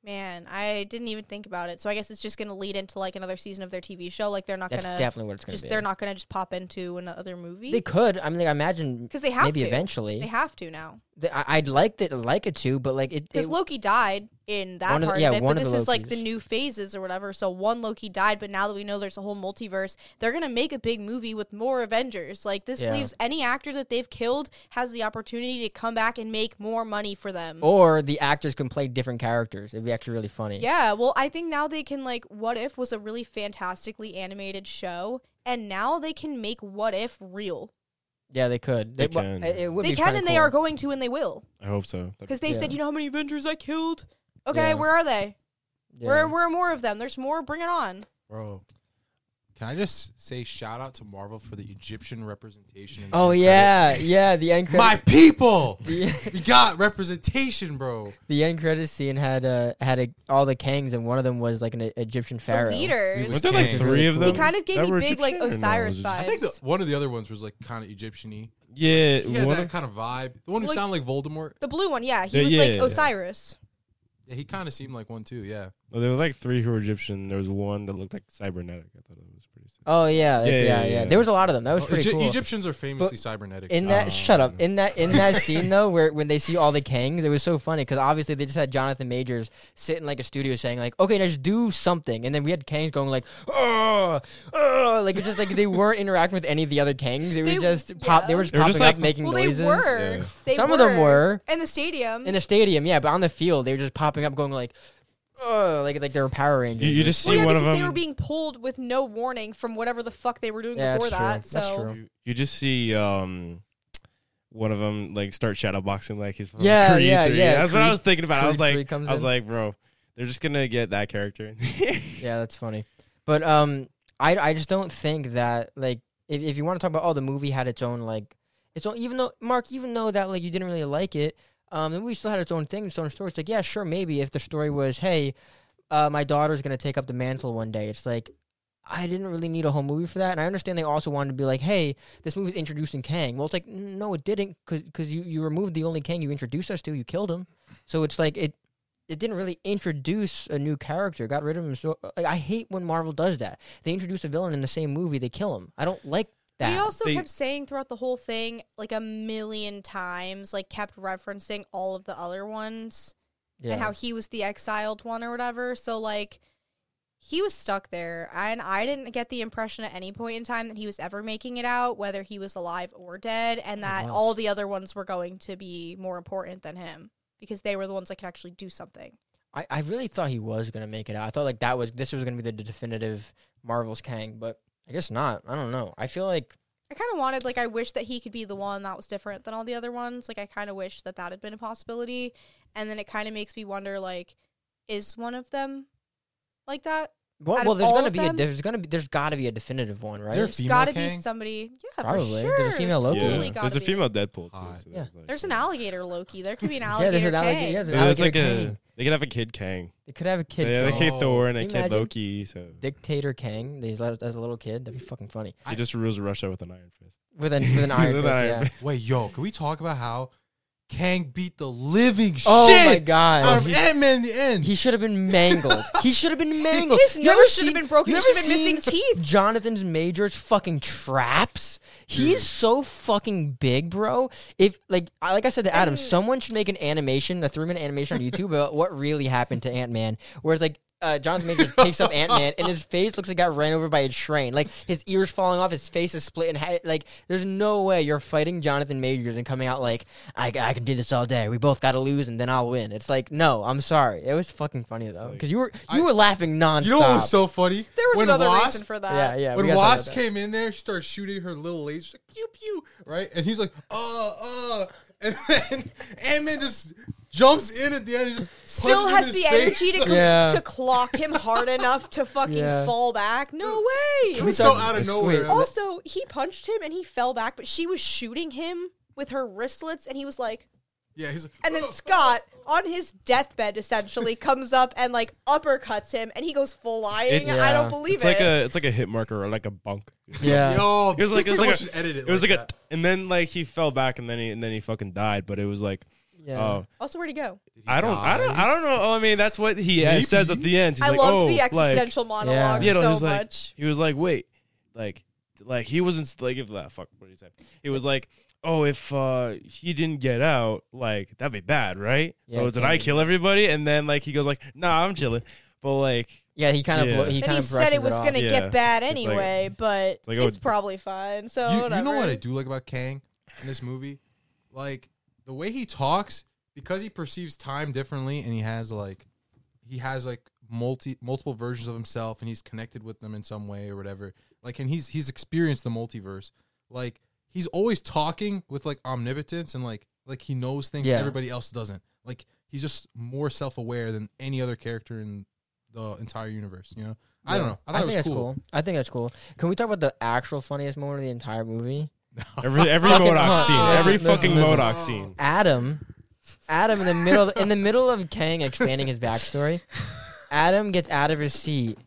C: Man, I didn't even think about it. So I guess it's just gonna lead into like another season of their TV show. Like they're not
B: That's
C: gonna
B: definitely what it's gonna
C: just
B: be.
C: they're not gonna just pop into another movie
B: They could. I mean, like, I imagine
C: because they have
B: maybe
C: to.
B: eventually.
C: They have to now
B: I'd like it, like it to, but like it.
C: because Loki died in that
B: One of
C: part
B: yeah,
C: of it.
B: one
C: But this is like the new phases or whatever. So one Loki died, but now that we know there's a whole multiverse, they're gonna make a big movie with more Avengers. Like this
B: Yeah.
C: leaves any actor that they've killed has the opportunity to come back and make more money for them.
B: or the actors can play different characters. It'd be actually really funny.
C: Yeah, well, I think now they can like What If was a really fantastically animated show, and now they can make What If real.
B: Yeah, they could.
E: They
B: well,
E: can.
B: It, it would
C: They
B: be
C: can,
B: kinda
C: and they are going to, and they will,
E: I hope so.
C: Because they said,
B: Yeah.
C: you know how many Avengers I killed. Okay,
B: Yeah.
C: where are they?
B: Yeah.
C: Where where are more of them? There's more. Bring it on.
A: Bro, can I just say shout out to Marvel for the Egyptian representation? in the
B: Oh
A: end
B: yeah, yeah. The end
A: credit? my people.
B: the,
A: we got representation, bro.
B: the end credit scene had uh had a, all the kings, and one of them was like an E- Egyptian pharaoh.
C: The
A: He
C: leaders.
A: was
E: Weren't there like
A: Kang.
E: three of them?
C: They kind of gave
E: that
C: me
E: were
C: big like
E: Egyptian or no?
C: Osiris
E: Was it-
A: I think the,
C: vibes.
A: one of the other ones was like kind of Egyptian-y.
E: Yeah,
A: He had
E: one
A: that
E: of,
A: kind of vibe. The one who
C: Like-
A: sounded like Voldemort.
C: The blue one, yeah, he
E: Yeah,
C: was
E: yeah,
C: like
E: yeah.
C: Osiris.
A: Yeah, he kind of seemed like one too. Yeah.
E: well, there were like three who were Egyptian. There was one that looked like cybernetic. I thought it was pretty sick.
B: Oh yeah,
E: Yeah,
B: yeah,
E: yeah,
B: yeah,
E: yeah.
B: There was a lot of them. That was
A: Oh,
B: pretty
A: Egy-
B: cool.
A: Egyptians are famously cybernetic.
B: in that,
E: Oh,
B: shut up. In that, in that scene though, where when they see all the Kangs, it was so funny because obviously they just had Jonathan Majors sit in like a studio saying like, "Okay, now just do something," and then we had Kangs going like, "Oh, oh," like it's just like they weren't interacting with any of the other Kangs. It was
C: They-
B: just pop. They were just
E: They were
B: popping
E: just,
B: up,
E: like-
B: making
C: Well,
B: noises.
C: they were.
E: Yeah.
C: They
B: Some of them were
C: in the stadium.
B: in the stadium, yeah, but on the field they were just popping up, going like, "Oh," like like they were Power Rangers.
E: You, you just
C: well,
E: see
C: yeah,
E: one of
C: because
E: them.
C: they were being pulled with no warning from whatever the fuck they were doing
B: Yeah,
C: before
B: that's
C: that.
B: true. That's
C: So
B: true.
E: you, you just see um one of them like start shadowboxing like he's from
B: Yeah,
E: Creed
B: yeah,
E: 3.
B: yeah,
E: That's what I
B: Creed-
E: was thinking about. I was
B: 3
E: like,
B: comes
E: I was
B: in.
E: like, bro, they're just gonna get that character. in
B: Yeah, that's funny. But um, I I just don't think that like if if you want to talk about oh the movie had its own like its own even though Mark even though that like you didn't really like it um the movie still had its own thing its own story. It's like yeah sure maybe if the story was hey uh my daughter's gonna take up the mantle one day it's like. I didn't really need a whole movie for that, and I understand they also wanted to be like, "Hey, this movie's introducing Kang." Well, it's like, no, it didn't, because you you removed the only Kang you introduced us to, you killed him. So it's like it it didn't really introduce a new character. Got rid of him. So like, I hate when Marvel does that. They introduce a villain in the same movie, they kill him. I don't like that.
C: He also
E: They-
C: kept saying throughout the whole thing, like a million times, like kept referencing all of the other ones
B: yeah.
C: and how he was the exiled one or whatever. So like he was stuck there, and I didn't get the impression at any point in time that he was ever making it out, whether he was alive or dead, and that
B: was.
C: all the other ones were going to be more important than him because they were the ones that could actually do something.
B: I, I really thought he was gonna make it out. I thought like that was this was gonna be the definitive Marvel's Kang, but I guess not. I don't know. I feel like
C: I kind of wanted, like, I wish that he could be the one that was different than all the other ones. Like, I kind of wish that that had been a possibility. And then it kind of makes me wonder, like, is one of them like that?
B: Well, well there's gonna
C: of
B: be a there's gonna be there's got to be a definitive one, right?
A: there a
C: There's
A: female
C: got to be
A: Kang?
C: somebody. Yeah,
B: Probably.
C: for
B: There's a
C: sure.
B: female Loki.
C: totally
E: yeah.
C: gotta
E: There's a
C: be.
E: female Deadpool too.
A: Hot.
E: so
B: Yeah.
E: there's, like-
C: There's an alligator Loki. There could be an alligator.
B: yeah,
C: alligator.
B: there's an alligator.
C: Kang.
B: Yes, an
E: It was like
B: alligator
E: a.
B: Kang.
E: They could have a kid Kang.
B: They could have a kid.
E: Yeah, they
B: Kang.
E: kid Thor and a
B: Can you
E: kid
B: imagine?
E: Loki. So
B: Dictator Kang. He's like- as a little kid. That'd be fucking funny.
E: he just rules Russia with an iron fist.
B: With an with an iron
E: With
B: fist.
E: an
B: yeah.
A: Wait, yo, can we talk about how Kang beat the living
B: Oh
A: shit
B: my god.
A: out of
B: He-
A: Ant Man in the end?
B: He should have been mangled. he should have been mangled.
C: His
B: You ever
C: nose should have
B: seen-
C: been broken.
B: you
C: He should
B: ever
C: have been missing
B: seen
C: teeth.
B: Jonathan's Major's fucking traps. He's so fucking big, bro. If like I- like I said to Adam, someone should make an animation, a three minute animation on YouTube about what really happened to Ant Man. Whereas like uh, Jonathan Major takes up Ant Man and his face looks like got ran over by a train. Like his ears falling off, his face is split, and ha- like there's no way you're fighting Jonathan Majors and coming out like I, I can do this all day. We both got to lose and then I'll win. It's like no, I'm sorry. It was fucking funny though because you were you
A: I-
B: were laughing nonstop.
A: you know what was so funny?
C: There was
A: when
C: another
A: Wasp,
C: reason for that.
B: yeah, yeah.
A: when Wasp came in there, she started shooting her little laser, like pew pew, right? And he's like, uh, uh, and then Ant Man just jumps in at the end and just
C: Still
A: punches him in
C: has the
A: face.
C: energy to, cl-
B: Yeah.
C: to clock him hard enough to fucking
B: Yeah.
C: fall back. No way.
A: It was so out of nowhere.
B: oh,
C: Also, he punched him and he fell back, but she was shooting him with her wristlets, and he was like,
A: yeah, he's like,
C: and then oh. Scott on his deathbed essentially comes up and like uppercuts him, and he goes flying.
B: It-
C: I don't believe
E: It's
C: it.
E: like a it's like a hit marker or like a bunk.
B: Yeah.
A: yo,
E: It was like it was like a,
A: edit it.
E: it was like,
A: that.
E: a and then like he fell back and then he and then he fucking died. But it was like
B: Yeah.
E: oh
C: also, where'd he go?
A: He
E: I don't I don't? I don't know. Oh, I mean that's what he uh,
A: Maybe.
E: says at the end. He's
C: I
E: like,
C: loved
E: oh,
C: the
E: like-
C: existential monologue
E: you know,
C: so
E: he's like
C: much.
E: he was like wait like like he wasn't like if that fuck what did he say? He was like. Oh, if uh, he didn't get out, like that'd be bad, right?
B: Yeah,
E: so
B: it
E: did
B: can't
E: I
B: be
E: kill everybody? And then like he goes like, Nah, I'm chilling. But like,
B: Yeah, he kind of
E: Yeah.
B: blo- he
C: Then
B: kind
C: he
B: of
C: said it was
B: going
C: gonna
E: Yeah.
C: get bad
E: It's like-
C: anyway, but
E: like,
C: it's
E: oh,
C: probably fine. So
A: you, you
C: whatever.
A: know what I do like about Kang in this movie? Like the way he talks, because he perceives time differently and he has like he has like multi multiple versions of himself and he's connected with them in some way or whatever. Like and he's he's experienced the multiverse. Like he's always talking with like omnipotence and like like he knows things
B: Yeah.
A: everybody else doesn't. Like he's just more self aware than any other character in the entire universe, you know? I don't know. I thought
B: think
A: it was
B: that's
A: cool.
B: cool. I think that's cool. Can we talk about the actual funniest moment of the entire movie?
E: every every
B: Fucking- MODOK
E: scene, every
B: listen,
E: fucking
B: listen.
E: MODOK scene.
B: Adam, Adam in the middle in the middle of Kang expanding his backstory, Adam gets out of his seat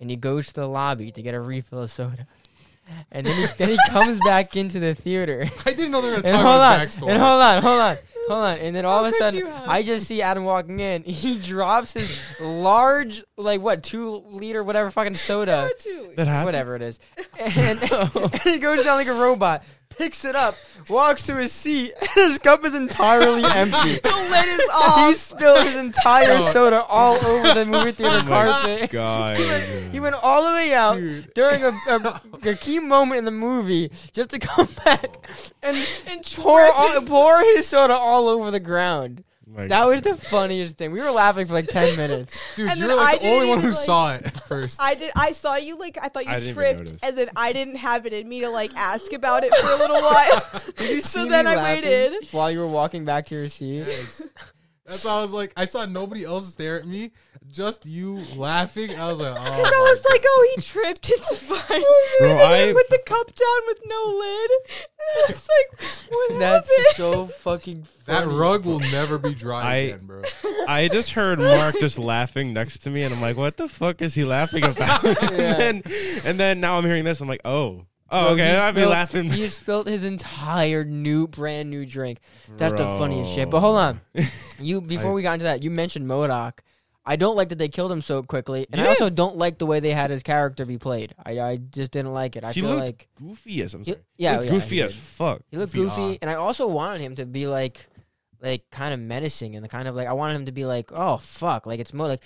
B: and he goes to the lobby to get a refill of soda. And then he then he comes back into the theater.
A: I didn't know they were gonna
B: And
A: talk
B: hold on,
A: about his backstory.
B: and hold on, hold on, hold on, and then all
C: How
B: of a sudden. I just see Adam walking in. He drops his large, like what, two liter, whatever, fucking soda,
E: That happens.
B: whatever it is, and, and he goes down like a robot, picks it up, walks to his seat, and his cup is entirely empty.
C: the lid is off.
B: he spilled his entire
A: Oh.
B: soda all over the movie theater
E: Oh my
B: carpet.
E: God.
B: He went all the way out
A: Dude.
B: during a, a, a key moment in the movie just to come back and,
C: And
B: pour all, pour his soda all over the ground.
E: My
B: That was the funniest thing. We were laughing for like ten minutes.
A: Dude,
C: And
A: you were like
C: I
A: the only one who
C: like-
A: saw it at first.
C: I did. I saw you like I thought you
E: I
C: tripped, and then I didn't have it in me to like ask about it for a little while. So then I waited.
B: while you were walking back to your seat.
A: Yes. That's why I was like, I saw nobody else stare at me, just you laughing. I was like, oh.
C: Because I was like, oh, he tripped. It's fine.
E: Oh bro,
C: and then he
E: I-
C: put the cup down with no lid. And I was like, what
B: That's
C: happened?
B: so fucking
A: that rug will never be dry
E: I-
A: again, bro.
E: I just heard Mark just laughing next to me, and I'm like, "What the fuck is he laughing about?"
B: Yeah.
E: and then, and then now I'm hearing this. I'm like, "Oh, oh,
B: Bro,
E: okay." I'd be laughing.
B: He spilt his entire new, brand new drink. That's the funniest shit. But hold on, you before
E: I-
B: we got into that, you mentioned MODOK. I don't like that they killed him so quickly, and I also don't like the way they had his character be played. I, I just didn't like it. I
E: he
B: feel
E: looked
B: like
E: goofy as I'm
B: he-
E: sorry.
B: yeah,
E: he looked
B: yeah,
E: goofy
B: he
E: as fuck.
B: he looked
A: Goofy
B: goofy, and I also wanted him to be like, like kind of menacing, and the kind of like I wanted him to be like, oh fuck, like it's MODOK.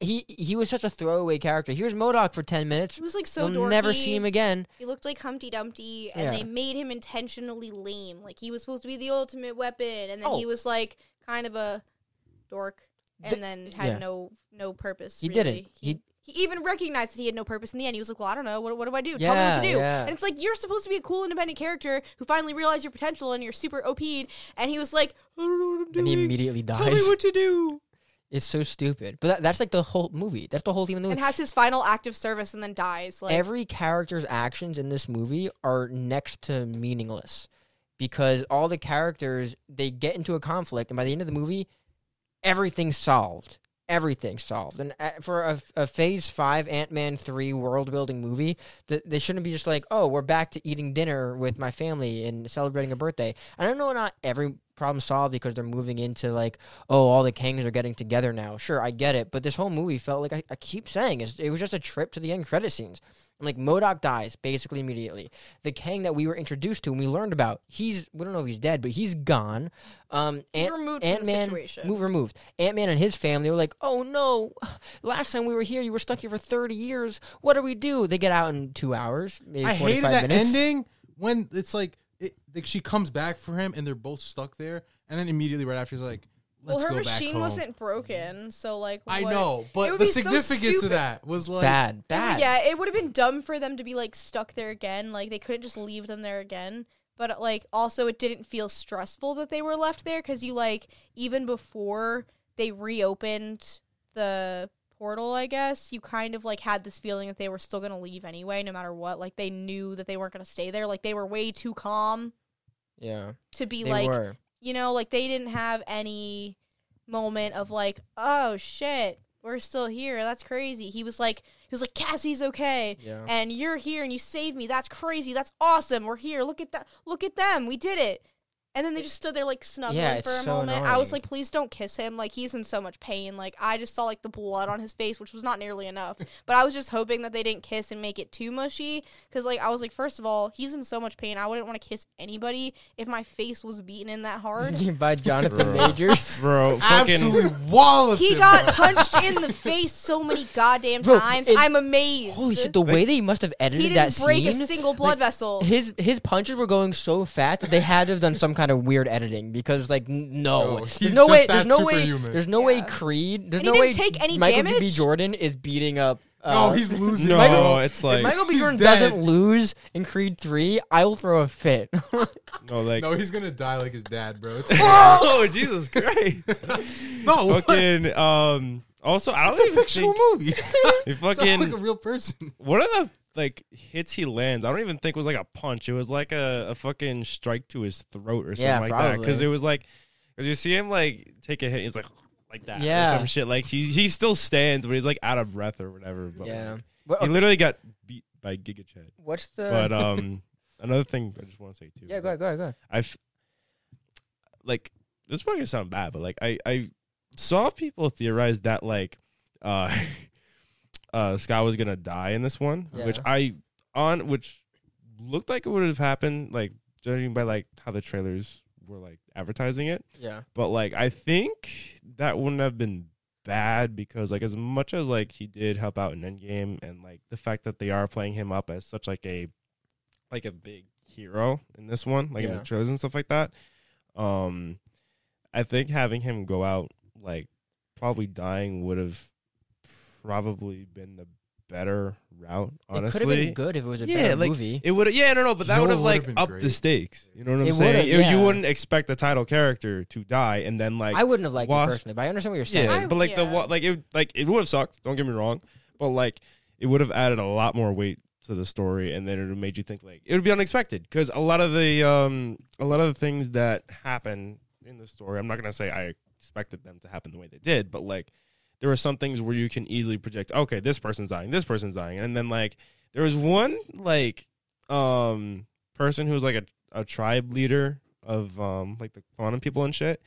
B: He he was such a throwaway character. Here's MODOK for ten minutes.
C: It was like so
B: You'll
C: dorky.
B: never see him again.
C: He looked like Humpty Dumpty, and
B: Yeah.
C: they made him intentionally lame. Like he was supposed to be the ultimate weapon, and then
B: Oh.
C: he was like kind of a dork, and
B: D-
C: then had
B: yeah.
C: no no purpose.
B: He
C: really.
B: didn't.
C: He,
B: He-
C: he even recognized that he had no purpose in the end. He was like, "Well, I don't know. What, what do I do? Tell me what to do."
B: yeah.
C: And it's like you're supposed to be a cool, independent character who finally realized your potential and you're super OP'd. And he was like, "I don't know what I'm
B: And he immediately dies.
C: Tell me what to do."
B: It's so stupid. But that, that's like the whole movie. That's the whole theme of the movie.
C: and has his final act of service and then dies. Like
B: Every character's actions in this movie are next to meaningless because all the characters they get into a conflict, and by the end of the movie, everything's solved. Everything's solved. And uh, for a, a Phase Five Ant Man three world building movie, th- they shouldn't be just like, oh, we're back to eating dinner with my family and celebrating a birthday. I don't know, not every problem solved because they're moving into like, oh, all the Kangs are getting together now. Sure, I get it, but this whole movie felt like I, I keep saying it's, it was just a trip to the end credit scenes. I'm like, MODOK dies basically immediately. The Kang that we were introduced to and we learned about, he's we don't know if he's dead, but he's gone. Um,
C: He's
B: Ant-
C: removed from the
B: Ant-Man,
C: situation.
B: move removed. Ant Man and his family were like, oh no, last time we were here, you were stuck here for 30 years. What do we do? They get out in two hours, maybe
A: I hated that
B: minutes.
A: ending when it's like, it, like she comes back for him and they're both stuck there, and then immediately right after he's like,
C: well,
A: "Let's
C: her
A: go back
C: machine
A: home."
C: wasn't broken, so like
A: I
C: what-
A: know,
C: it
A: but
C: would
A: the
C: be so
A: significance of that was like
B: Bad,
C: It
B: bad.
C: Yeah, it would have been dumb for them to be like stuck there again. Like they couldn't just leave them there again. But like also, it didn't feel stressful that they were left there because you like even before they reopened the portal, I guess you kind of like had this feeling that they were still gonna leave anyway, no matter what. Like they knew that they weren't gonna stay there. Like they were way too calm
B: Yeah,
C: to be
B: they
C: like
B: were.
C: you know, like they didn't have any moment of like, oh shit, we're still here. That's crazy. He was like, he was like, Cassie's okay,
B: Yeah.
C: and you're here and you saved me. That's crazy. That's awesome. We're here. Look at that. Look at them. We did it. And then they just stood there like snuggling
B: Yeah,
C: for a
B: so
C: moment. I was like, please don't kiss him. Like he's in so much pain. Like I just saw like the blood on his face, which was not nearly enough. but I was just hoping that they didn't kiss and make it too mushy. Cause like I was like, first of all, he's in so much pain. I wouldn't want to kiss anybody if my face was beaten in that hard.
B: By Jonathan
E: Bro.
B: Majors.
E: Bro, fucking
A: absolutely walloped
C: He
A: him,
C: got
A: bro.
C: punched in the face so many goddamn
B: Bro,
C: times.
B: it-
C: I'm amazed.
B: Holy shit! The way they must have edited
C: he
B: that
C: didn't break
B: scene.
C: a single blood
B: like,
C: vessel.
B: His his punches were going so fast that they had to have done some kind of weird editing because like n- no,
A: No,
B: there's no
A: just
B: way,
A: that
B: there's no way,
A: superhuman.
B: there's no way Creed, there's
C: And
B: no way
C: didn't take any
B: Michael B. Jordan is beating up. Uh,
A: no, he's losing.
E: no,
B: Michael-
E: it's
B: if
E: like
B: Michael B. Jordan
A: dead.
B: doesn't lose in Creed Three, I will throw a fit.
E: no, like
A: no, he's gonna die like his dad, bro.
E: Oh Jesus Christ,
A: no,
E: fucking um. Also, I don't
A: it's a fictional
E: think
A: movie.
E: he
A: it's not
E: fucking
A: like a real person.
E: What are the like hits he lands. I don't even think it was like a punch. It was like a, a fucking strike to his throat or something
B: Yeah,
E: like that. Because it was like because you see him like take a hit. He's like like that.
B: Yeah.
E: Or some shit. Like he he still stands, but he's like out of breath or whatever. But
B: yeah.
E: like,
B: Well,
E: he literally got beat by Giga Chad.
B: what's the?
E: But um, another thing I just want to say too.
B: yeah,
E: is
B: go ahead, go ahead, go ahead.
E: I've like this is probably gonna sound bad, but like I I saw people theorize that like uh uh Scott was gonna die in this one, which I on which looked like it would have happened, like judging by like how the trailers were like advertising it.
B: Yeah,
E: But like I think that wouldn't have been bad because like as much as like he did help out in Endgame and like the fact that they are playing him up as such like a like a big hero in this one, like in the trailers and stuff like that. Um I think having him go out like probably dying would have probably been the better route, Honestly,
B: it could have been good if it was a
E: Yeah,
B: better
E: like,
B: movie.
E: It would yeah, no, no, but that
A: know
E: would
A: what
E: have
A: would've
E: like
A: been
E: upped the stakes. You know what I'm
B: It
E: saying? You-
B: yeah.
E: You wouldn't expect the title character to die and then like
B: I wouldn't have liked
E: Wasp-
B: it personally, but I understand what you're saying.
E: yeah,
C: I-
E: but like the
C: yeah.
E: wa- like it like it would have sucked. Don't get me wrong, but like it would have added a lot more weight to the story, and then it would have made you think like it would be unexpected because a lot of the um a lot of the things that happen in the story. I'm not gonna say I expected them to happen the way they did, but like there were some things where you can easily project. Okay, this person's dying. This person's dying, and then like there was one like um person who was like a a tribe leader of um like the quantum people and shit.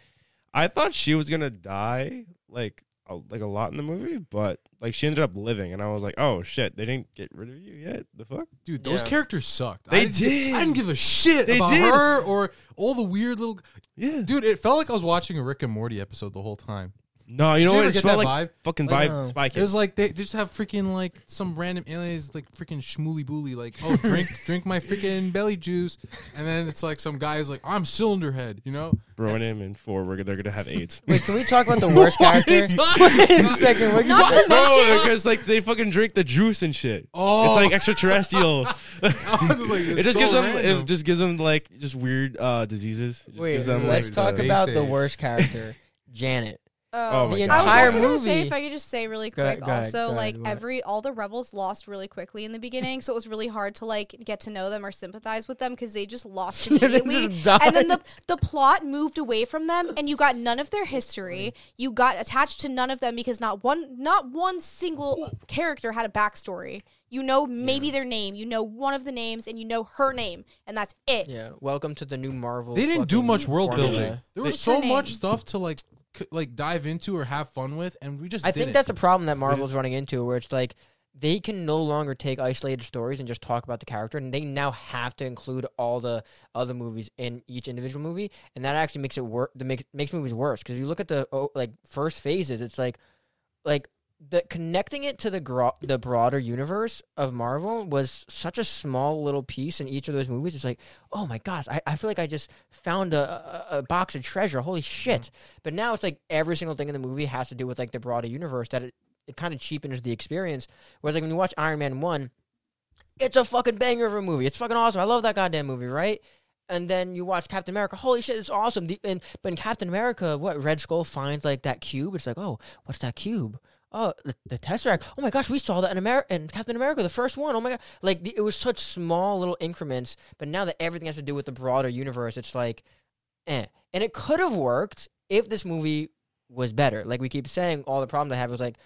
E: I thought she was gonna die like a, like a lot in the movie, but like she ended up living, and I was like, oh shit, they didn't get rid of you yet. The fuck?
A: Dude, those
B: Yeah.
A: characters sucked.
E: They
A: I didn't gi- I didn't give a shit
E: They
A: about
E: did.
A: her or all the weird little.
E: Yeah.
A: Dude, it felt like I was watching a Rick and Morty episode the whole time.
E: No, you know
A: you
E: what?
A: ever
E: It
A: get
E: smelled like
A: vibe?
E: fucking vibe Spy
A: It was like they, they just have freaking like some random aliens like freaking schmooly booly like oh drink drink my freaking belly juice and then it's like some guy's like I'm cylinder head you know
E: Bro and him and four, we're, they're gonna have AIDS.
B: Wait, can we talk about the worst character?
A: you
B: Wait a second. What you
C: Not
B: say?
C: to
E: Bro, because like they fucking drink the juice and shit.
A: oh
E: It's like extraterrestrial.
A: Like,
E: it just
A: so
E: gives them. It just gives them like just weird uh, diseases. It just
B: Wait,
E: gives them,
B: let's
E: like,
B: talk
E: the-
B: about the worst character, Janet.
E: Oh, oh my
B: The
E: God.
C: I was
B: entire
C: also gonna say, if I could just say really quick,
B: go ahead,
C: also
B: go
C: like
B: ahead,
C: every all the rebels lost really quickly in the beginning, so it was really hard to like get to know them or sympathize with them because they just lost immediately.
B: just died.
C: and then the the plot moved away from them, and you got none of their history. You got attached to none of them because not one not one single character had a backstory. You know maybe their name, you know one of the names, and you know her name, and that's it.
B: Yeah. Welcome to the new Marvel.
A: They didn't do much world
B: formula.
A: building. There was
C: What's
A: so
C: her
A: much stuff to like c- like dive into or have fun with, and we just.
B: I think
A: didn't.
B: that's a problem that Marvel's running into, where it's like they can no longer take isolated stories and just talk about the character, and they now have to include all the other movies in each individual movie, and that actually makes it work. That makes makes movies worse because if you look at the oh, like first phases, it's like like the connecting it to the gro- the broader universe of Marvel was such a small little piece in each of those movies. It's like, oh my gosh, I, I feel like I just found a, a, a box of treasure. Holy mm-hmm. shit! But now it's like every single thing in the movie has to do with like the broader universe that it, it kind of cheapens the experience. Whereas like when you watch Iron Man one, it's a fucking banger of a movie. It's fucking awesome. I love that goddamn movie, right? And then you watch Captain America. Holy shit, it's awesome. The, and but in Captain America, what Red Skull finds like that cube. It's like, oh, what's that cube? Oh, the, the Tesseract. Oh my gosh, we saw that in America, in Captain America, the first one. Oh my god, like the, it was such small little increments. But now that everything has to do with the broader universe, it's like, eh. And it could have worked if this movie was better. Like we keep saying, all the problems I have was like,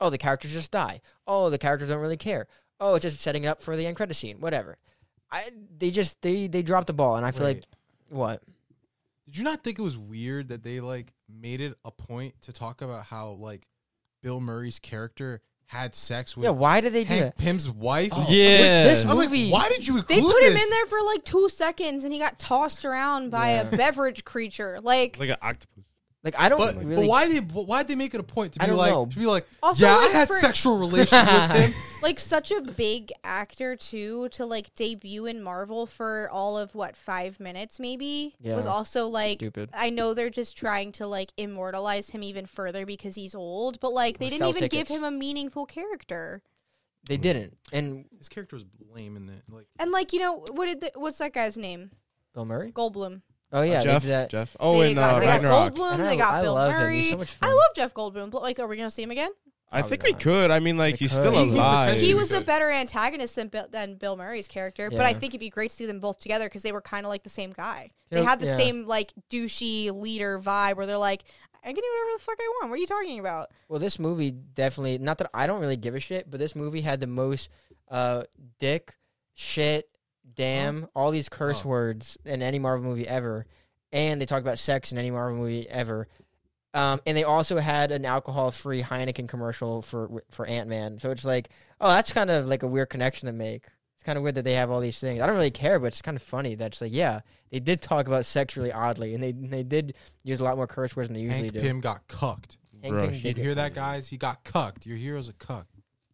B: oh, the characters just die. Oh, the characters don't really care. Oh, it's just setting it up for the end credit scene. Whatever. I they just they they dropped the ball, and I feel like what
A: Did you not think it was weird that they like made it a point to talk about how like Bill Murray's character had sex with
B: yeah. Why did they do
A: Hank
B: that?
A: Pym's wife?
B: Oh,
E: Yeah.
B: this
A: I was like,
B: movie.
A: why did you
C: They
A: include
C: put him
A: this?
C: in there for like two seconds, and he got tossed around by
B: Yeah.
C: a beverage creature. Like,
E: like an octopus.
B: Like I don't
A: But,
B: really.
A: but why did but why did they make it a point to
B: I
A: be like
B: know.
A: to be like
C: Also,
A: yeah
C: like,
A: I had
C: for-
A: sexual relations with him
C: like such a big actor too to like debut in Marvel for all of what five minutes maybe was also like
B: Stupid.
C: I know they're just trying to like immortalize him even further because he's old, but like they
B: Or
C: didn't even
B: tickets.
C: give him a meaningful character.
B: They didn't. And
A: his character was lame in the like
C: And like you know what did the, what's that guy's name?
B: Bill Murray.
C: Goldblum.
B: Oh yeah,
E: Jeff.
B: they did that.
E: Jeff. Oh,
C: they
E: and
C: got,
E: uh,
C: they got Goldblum.
B: And I-
C: They got
B: I
C: Bill
B: love him.
C: Murray.
B: He's so much
C: I
B: fun.
C: love Jeff Goldblum. But like, are we gonna see him again?
E: I
B: Probably
E: think we
B: not.
E: could. I mean, like
B: We
E: he's
B: could.
E: still
B: He- he
E: alive.
A: potentially
C: He was a
A: could.
C: better antagonist than Bill, than Bill Murray's character, but I
B: Yeah.
C: think it'd be great to see them both together because they were kind of like the same guy.
B: You
C: They
B: know,
C: had the
B: yeah.
C: same like douchey leader vibe where they're like, "I can do whatever the fuck I want." What are you talking about?
B: Well, this movie definitely. Not that I don't really give a shit, but this movie had the most uh, dick, shit, damn, all these curse
A: Oh.
B: words in any Marvel movie ever, and they talked about sex in any Marvel movie ever. Um, and they also had an alcohol-free Heineken commercial for for Ant Man. So it's like, oh, that's kind of like a weird connection to make. It's kind of weird that they have all these things. I don't really care, but it's kind of funny that it's like, yeah, they did talk about sex really oddly, and they they did use a lot more curse words than they usually
A: Hank
B: do.
A: Pym got cucked
B: Hank Pym did
A: you hear that guys he got cucked your hero's a cuck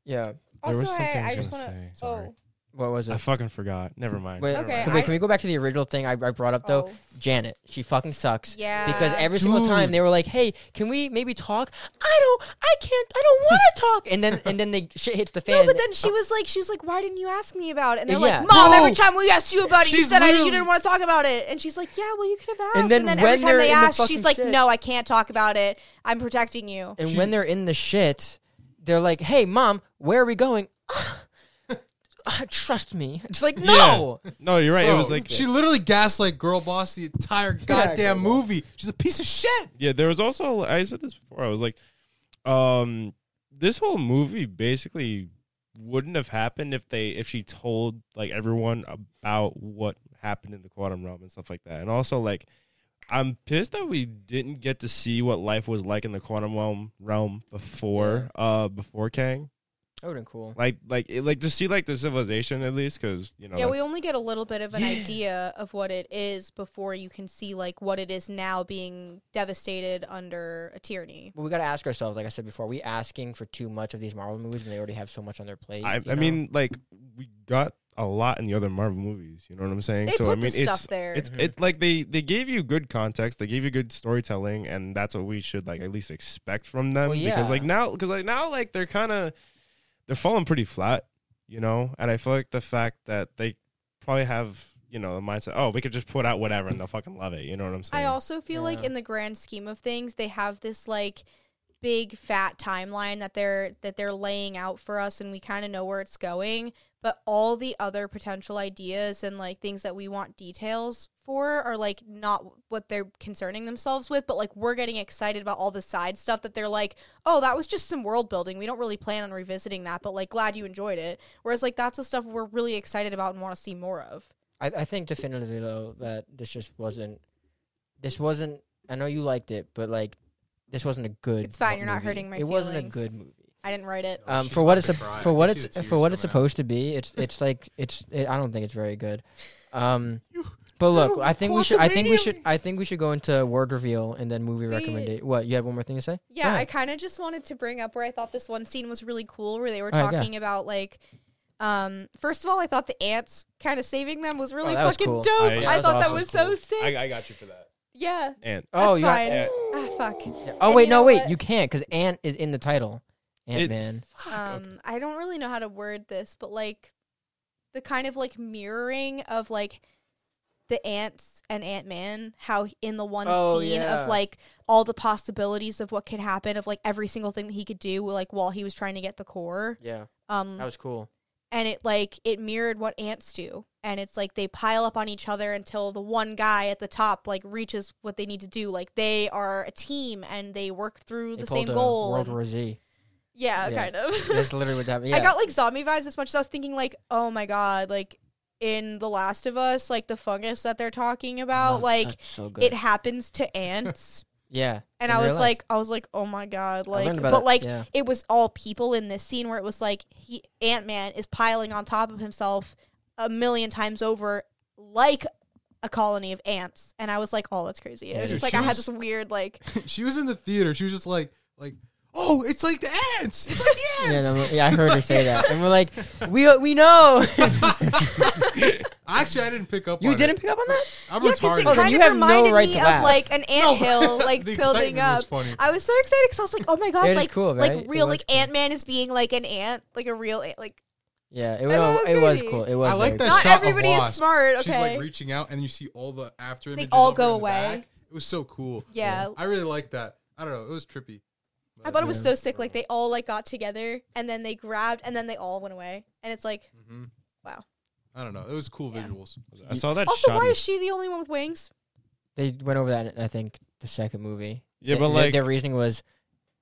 B: Yeah.
E: There
C: Also,
E: was something I
C: I, I
E: was
C: just
E: gonna
C: want to.
E: say. Sorry.
C: Oh,
B: What was it?
E: I fucking forgot. Never mind.
B: Wait,
E: Never
C: Okay,
E: mind.
B: can, wait,
C: I-
B: can we go back to the original thing I, I brought up though?
C: oh.
B: Janet, she fucking sucks.
C: yeah.
B: Because every single time
A: Dude.
B: they were like, "Hey, can we maybe talk?" I don't, I can't, I don't want to talk. And then, and then they shit hits the fan.
C: No, but
B: and-
C: then she was like, she was like, "Why didn't you ask me about it?" And they're
B: Yeah.
C: like, "Mom,
A: No.
C: every time we asked you about it, you
A: She's
C: said I, you
A: literally-
C: didn't want to talk about it." And she's like, "Yeah, well, you could have asked."
B: And then
C: every
B: when
C: time
B: they're
C: they
B: in the
C: asked, she's like,
B: shit-
C: "No, I can't talk about it. I'm protecting you."
B: and
A: She-
B: when they're in the shit, they're like, "Hey, mom, where are we going?" Uh, trust me. It's like no.
E: No, you're right. it was like
A: she literally gaslight girl boss the entire goddamn
B: Girl Boss.
A: movie she's a piece of shit
E: Yeah, there was also I said this before. I was like, um, this whole movie basically wouldn't have happened if they if she told like everyone about what happened in the quantum realm and stuff like that. And also like I'm pissed that we didn't get to see what life was like in the quantum realm realm before uh before Kang.
B: That would have been cool.
E: Like like it, like to see like the civilization at least cuz you know
C: yeah, we
E: that's-
C: only get a little bit of an idea of what it is before you can see like what it is now being devastated under a tyranny.
B: But we got to ask ourselves, like I said before, are we asking for too much of these Marvel movies when they already have so much on their plate?
E: I,
B: you
E: I
B: know?
E: mean, like we got a lot in the other Marvel movies. You know what I'm saying?
C: They
E: so
C: put
E: I
C: the
E: mean,
C: stuff
E: it's
C: there.
E: it's
B: Mhm.
E: it's like they they gave you good context. They gave you good storytelling, and that's what we should like at least expect from them.
B: Well,
E: Because like now, because like now, like they're kind of they're falling pretty flat. You know, and I feel like the fact that they probably have you know the mindset. Oh, we could just put out whatever and they'll fucking love it. You know what I'm saying?
C: I also feel like in the grand scheme of things, they have this like big fat timeline that they're that they're laying out for us and we kind of know where it's going, but all the other potential ideas and like things that we want details for are like not what they're concerning themselves with, but like we're getting excited about all the side stuff that they're like, "Oh, that was just some world building. We don't really plan on revisiting that, but like glad you enjoyed it." Whereas like that's the stuff we're really excited about and want to see more of.
B: I, I think definitively though that this just wasn't. This wasn't. I know you liked it, but like, this wasn't a good.
C: It's fine, you're not
B: movie.
C: hurting my
B: It wasn't a good movie.
C: I didn't write it.
B: Um,
A: she's
B: for what
A: about
B: it's
A: to
B: a,
A: cry. I
B: for
A: can
B: what
A: see
B: it's
A: the tears
B: for what it's
A: coming out.
B: supposed to be, it's it's like it's. It, I don't think it's very good. Um, but look, I think we should. I think we should. I think we should go into word reveal and then movie
C: The-
B: recommendation. What you had one more thing to say?
C: Yeah,
B: Go
C: I kind of just wanted to bring up where I thought this one scene was really cool, where they were
B: All right, yeah.
C: talking about like, um, first of all, I thought the ants kind of saving them was really
B: Oh, that was
C: fucking
B: cool.
C: dope.
E: I-
C: I,
E: Yeah,
B: that was
C: thought that was
B: That
C: so sick.
E: I, I got you for that.
C: yeah,
E: And
B: Oh,
C: that's
B: you got.
C: fine.
E: Yeah.
C: Ah, fuck.
B: Oh
C: And
B: wait,
C: you
B: no
C: know
B: wait,
C: what?
B: you can't because Ant is in the title. Ant Man.
C: Um, I don't really know how to word this, but like the kind of like mirroring of like the ants and Ant Man, how in the one
B: Oh,
C: scene
B: yeah.
C: of like all the possibilities of what could happen, of like every single thing that he could do, like while he was trying to get the core.
B: Yeah,
C: Um,
B: that was cool.
C: and it like it mirrored what ants do and it's like they pile up on each other until the one guy at the top like reaches what they need to do like they are a team and they work through
B: They
C: the same goal
B: World
C: and-
B: War Z.
C: yeah,
B: Yeah.
C: kind of
B: That's literally what happened. Yeah.
C: i got like zombie vibes as much as i was thinking like oh my god like in the last of us like the fungus that they're talking oh, about
B: Oh,
C: like
B: so
C: it happens to ants
B: yeah,
C: and i was
B: life.
C: like i was like oh my god like but
B: it,
C: like
B: yeah.
C: it was all people in this scene where it was like he Ant Man is piling on top of himself a million times over like a colony of ants, and I was like, oh, that's crazy. It was
B: dude,
C: just like
A: she
C: I had this weird like
A: she was in the theater. She was just like, like, oh, it's like the ants. It's like the
B: Yeah,
A: ants.
B: no, yeah, I heard her say that, and we're like, we uh, we know.
A: Actually, I didn't pick up.
B: you
A: on
B: didn't
A: It.
B: pick up on that?
A: I'm
C: yeah, because it
A: retarded.
B: Oh, then
C: kind
B: you
C: of
B: have no
C: reminded
B: right
C: me
B: to
C: of like an ant hill like
A: the
C: building
A: excitement
C: up.
A: was funny.
C: I was so excited because I was like, oh my god,
B: It is
C: like
B: cool,
C: like
B: right? It
C: real
B: was
C: like
B: cool.
C: Ant Man is being like an ant, like a real ant, like.
B: Yeah, it,
C: I
B: was.
C: it was crazy.
B: cool. It was.
A: I like
B: very
A: that
B: cool.
C: Not
A: shot of
C: everybody is
A: Wasp.
C: smart. Okay.
A: She's like reaching out, and then you see all the after
C: They
A: images.
C: all
A: over
C: go
A: in the
C: away.
A: back. It was so cool.
C: yeah,
A: I really liked that. I don't know. It was trippy.
C: I thought it was
B: Yeah.
C: so sick. Like they all like got together and then they grabbed and then they all went away. And it's like,
A: hmm
C: Wow.
A: I don't know. It was cool
C: Yeah.
A: visuals.
E: I saw that
C: also,
E: shot.
C: why
E: in-
C: is she the only one with wings?
B: They went over that. In, I think the second movie.
E: yeah,
B: Th-
E: but
B: th-
E: like
B: their reasoning was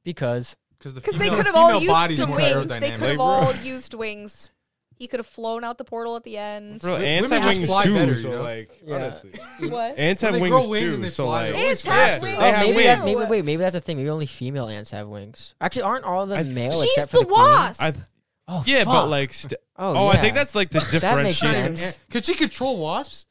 B: because
A: Because the
C: Because they
A: female-
C: could have all
A: female
C: used
A: body's
C: some
A: more
C: wings. They
A: aerodynamic.
C: could have all used wings. He could have flown out the portal at the end.
E: bro,
A: Wo-
E: ants
A: women
E: have
A: just
E: wings
A: fly
E: too.
A: better,
E: so
A: you know?
E: like,
B: Yeah.
E: honestly,
C: what?
E: ants
A: When
E: have
A: they grow
E: wings
A: wings
E: too.
A: they
E: so
A: fly,
E: like,
A: they're
C: Ants have
A: faster.
C: wings.
E: They
B: oh,
E: have
B: maybe
E: wings.
B: maybe wait, maybe that's the thing. Maybe only female ants have wings. Actually, aren't all of them
E: I-
B: male
C: She's
B: except
C: the
B: for the queen?
C: wasp.
E: I,
B: Oh,
E: yeah, but
B: fuck.
E: like, st-
B: oh,
E: oh, I think that's like to
B: makes
E: differentiate.
A: Not even
B: sense.
A: ant- Could she control wasps?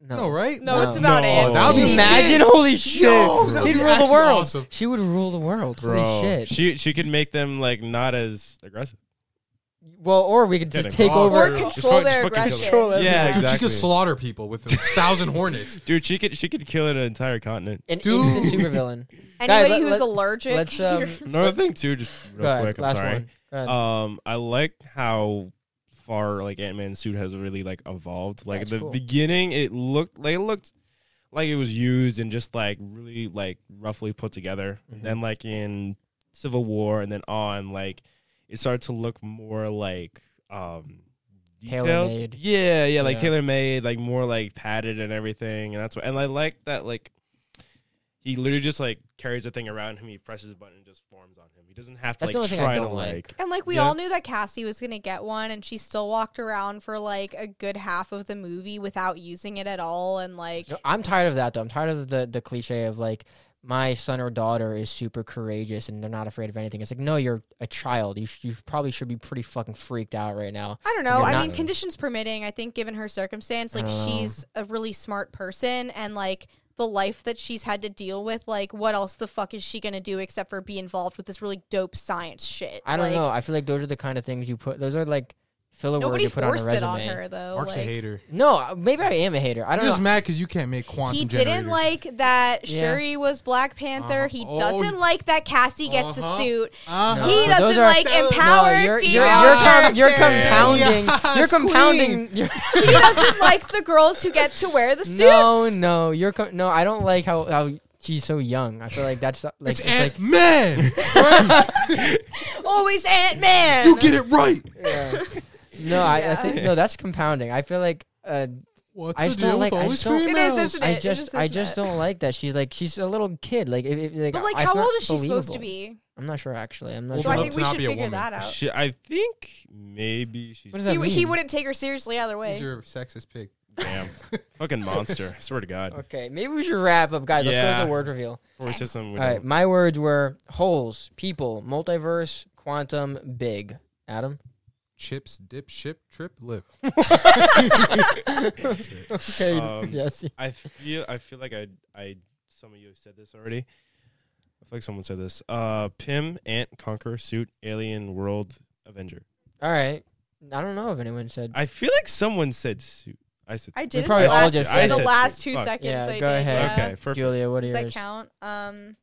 B: no,
A: No, right?
C: no,
B: No.
C: it's about
E: No.
C: ants.
A: That would be
C: She's-
B: Imagine,
A: sick.
B: holy shit!
A: Yo, that would
B: She'd
A: be
B: rule the
A: actually
B: world.
A: awesome.
B: She would rule the world.
E: Bro,
B: Holy shit!
E: she she could make them like not as aggressive.
B: Well, or we could just
E: Kidding.
B: take
A: Oh,
B: over.
C: Or
A: Just
C: control
E: fuck-
C: their
E: just fucking kill
C: aggression.
B: them.
E: Yeah,
A: Dude,
E: exactly.
A: she could slaughter people with a thousand hornets.
E: Dude, she could she could kill an entire continent.
B: An
A: Dude.
B: instant supervillain.
C: Anybody
B: let-
C: who's
B: let-
C: allergic.
B: let's, um,
C: you're-
E: Another thing too, just real
B: Go ahead,
E: quick. I'm
B: last
E: sorry.
B: one. Go ahead.
E: Um, I like how far like Ant Man's suit has really like evolved. Like
B: That's
E: at the
B: cool.
E: beginning, it looked like it looked like it was used and just like really like roughly put together.
B: Mhm.
E: Then like in Civil War and then on, like it started to look more like um detailed.
B: Tailor-made.
E: Yeah, yeah, like
B: Yeah.
E: tailor made, like more like padded and everything. And that's what and I like that like he literally just like carries the thing around him, he presses a button and just forms on him. He doesn't have to
B: That's the
E: like try to
B: like.
E: like
C: And like we
E: Yeah.
C: all knew that Cassie was gonna get one, and she still walked around for like a good half of the movie without using it at all. And like,
B: I'm tired of that though. I'm tired of the the cliche of like my son or daughter is super courageous and they're not afraid of anything. It's like no, you're a child. You sh- you probably should be pretty fucking freaked out right now.
C: I don't know.
B: You're
C: I mean, conditions permitting, I think given her circumstance, like
B: don't know.
C: she's a really smart person, and like the life that she's had to deal with, like what else the fuck is she gonna do except for be involved with this really dope science shit?
B: I don't
C: Like,
B: know. I feel like those are the kind of things you put. Those are like filler word
C: Nobody
B: to put on a
C: forced
B: resume.
C: it on her though.
A: Mark's a
C: like,
A: hater.
B: No, uh, maybe I am a hater. I
A: I'm
B: don't
A: just
B: know.
A: mad because you can't make quantum
C: he
A: generators.
C: didn't like that
B: Yeah.
C: Shuri was Black Panther.
A: Uh-huh.
C: He
A: Oh,
C: doesn't like that Cassie gets
A: uh-huh.
C: a suit.
A: Uh-huh.
C: He
B: But those
C: doesn't
B: are-
C: like
A: No,
C: empowered
B: no, you're, you're,
C: female
B: you're, com- you're
C: characters.
B: compounding.
A: Yes,
B: you're compounding. You're
C: he doesn't like the girls who get to wear the suits.
B: no, no. You're com- no. I don't like how how she's so young. I feel like that's like
A: It's
B: it's
A: Ant
B: like
A: Man.
C: Always Ant Man.
A: you get it right.
B: yeah. No, I, I think no. That's compounding. I feel like uh,
A: What's
B: I
A: the
B: just don't
A: deal
B: like-
A: with
B: I
A: always
B: just don't- It is,
A: females?
C: isn't it?
B: I
C: It
B: just
C: just
B: I
C: isn't
B: just
C: it?
B: don't like that. She's like she's a little kid. Like, if, if, like
C: But like,
B: it's
C: how
B: not
C: old is she supposed to
B: believable.
C: be?
B: I'm not sure actually. I'm not
A: Old
C: So I
B: sure.
C: think we should figure that out.
E: She, I think maybe she's
B: What does that
C: He,
B: mean?
C: he wouldn't take her seriously either way.
A: He's your sexist pig.
E: damn fucking monster. I swear to God.
B: Okay, maybe we should wrap up, guys. Let's go
E: Yeah.
B: with the word reveal.
E: Before we say something we
B: All right,
E: don't-
B: my words were holes, people, multiverse, quantum, big. Adam.
A: Chips, dip, ship, trip, lip.
B: okay,
E: Um,
B: Jesse.
E: I feel I feel like I I some of you have said this already. I feel like someone said this. Uh, Pym, Ant, Conquer, Suit, Alien, World, Avenger.
B: All right. I don't know if anyone said.
E: I feel like someone said Suit. I said.
C: I did in
B: probably all
C: last,
B: just
C: in
B: said
C: the
E: suit.
C: last two
E: Fuck.
C: seconds.
B: Yeah,
C: I
B: go
C: did,
B: ahead.
C: yeah.
E: Okay, perfect.
B: Julia, what are
C: Does that
B: yours?
C: count? Um,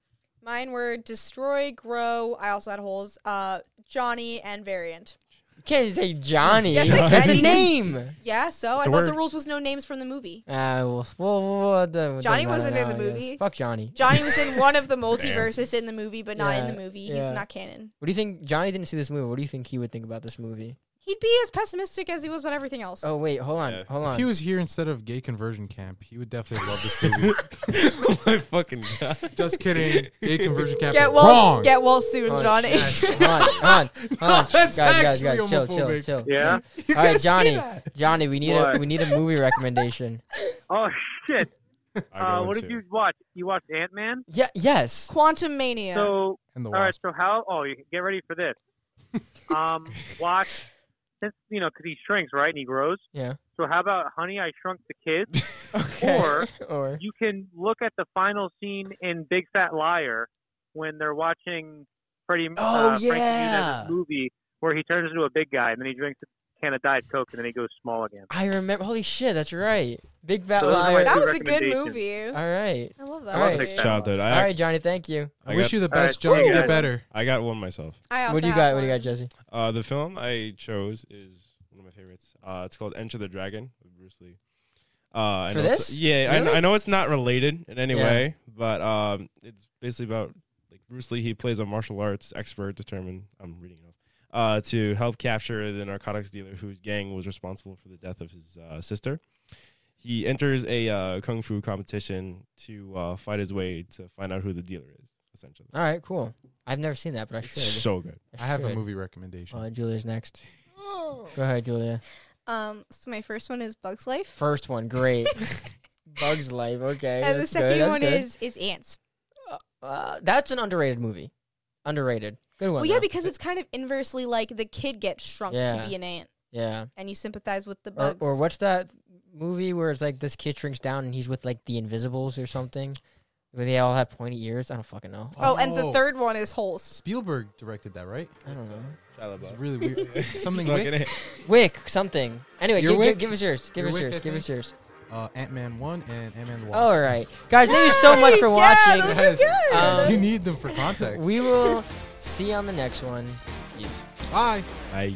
C: mine were destroy, grow. I also had holes. Uh, Johnny and variant.
B: You can't say Johnny.
C: Yes,
E: I
B: That's a name.
C: Yeah, so
E: It's
C: I
E: a
C: thought the
E: word.
C: rules was no names from the movie.
B: Uh, well, well, well, it doesn't
C: Johnny
B: matter
C: wasn't in
B: now,
C: the
B: I guess.
C: movie.
B: Fuck Johnny.
C: Johnny was in one of the multiverses in the movie, but not in
B: Yeah,
C: the movie. He's
B: yeah.
C: not canon.
B: What do you think? Johnny didn't see this movie. What do you think he would think about this movie?
C: He'd be as pessimistic as he was about everything else.
B: Oh wait, hold on,
E: Yeah.
B: hold on.
A: If he was here instead of gay conversion camp, he would definitely love this movie.
E: my fucking God.
A: Just kidding. Gay conversion camp.
C: get well,
A: wrong.
C: get well soon,
B: Hold
C: Johnny.
B: yes, hold on, hold on, hold on.
A: That's
B: guys, guys,
A: actually
B: guys, chill, chill,
A: homophobic.
B: chill.
F: Yeah.
A: You
B: All right,
A: can't
B: Johnny,
A: that.
B: Johnny, we need a
F: What?
B: we need a movie recommendation.
F: Oh shit. Uh, what did
E: Suit.
F: you watch? You watched Ant Man.
B: Yeah, yes.
C: Quantumania.
F: So
A: And the
F: all right.
A: wasp.
F: So how? Oh, you get ready for this. um, watch. Since you know, because he shrinks, right, and he grows.
B: Yeah.
F: So how about Honey, I Shrunk the Kids?
B: Okay.
F: Or-
B: or
F: you can look at the final scene in Big Fat Liar when they're watching Freddie.
B: Oh,
F: uh, Frankie
B: yeah.
F: Movie where he turns into a big guy and then he drinks a can of Diet Coke and then he goes small again.
B: I remember. Holy shit, that's right. Big fat
F: Those are my
B: liar.
C: that
F: two
C: was a good movie.
B: All right.
C: I love that.
B: All right.
C: movie.
F: Six
E: Childhood. I,
B: All right, Johnny. Thank you.
A: I,
E: I
A: wish
E: got-
A: you the
F: All right,
A: best, Johnny.
F: cool,
A: Get better.
E: I got one myself.
C: I also
B: What do you
C: have
B: got? What do you
C: one.
B: got, Jesse?
E: Uh, the film I chose is one of my favorites. Uh, it's called Enter the Dragon with Bruce Lee. Uh, I
B: For
E: know it's-
B: this?
E: yeah, I,
B: Really?
E: I know it's not related in any
B: Yeah.
E: way, but um, it's basically about like Bruce Lee. He plays a martial arts expert, determined. I'm reading it off. Uh, to help capture the narcotics dealer whose gang was responsible for the death of his uh, sister. He enters a uh, kung fu competition to uh, fight his way to find out who the dealer is. Essentially,
B: All right, cool. I've never seen that, but I should.
E: so good.
A: I have a movie recommendation.
B: Uh, Julia's next. Go ahead, Julia.
C: Um, so my first one is Bugs Life,
B: First one, great. Bugs Life. Okay.
C: and the
B: that's good,
C: second
B: that's
C: one
B: good.
C: is is Ants.
B: Uh, that's an underrated movie. Underrated. Good one.
C: Well, yeah,
B: though.
C: because it's kind of inversely like the kid gets shrunk
B: Yeah.
C: to be an ant,
B: yeah.
C: and you sympathize with the
B: Or,
C: bugs.
B: or what's that movie where it's like this kid shrinks down and he's with like the Invisibles or something, where they all have pointy ears? I don't fucking know.
C: Oh, and the
A: Oh.
C: third one is Holes.
A: Spielberg directed that, right?
B: I don't know.
A: It's really weird. Something
E: Fucking
A: Wick?
E: A.
B: Wick something. Anyway,
A: Your
B: give, give,
A: Wick?
B: give us yours. Give
A: Your
B: us
A: Wick,
B: yours.
A: I
B: Give us yours.
A: Uh, Ant Man 1 and Ant Man the
B: All right, guys. Thank you so much for
C: Nice,
B: watching.
C: yeah, those are good.
B: Um,
A: you need them for context.
B: we will see you on the next one. Peace.
A: Bye.
E: Bye.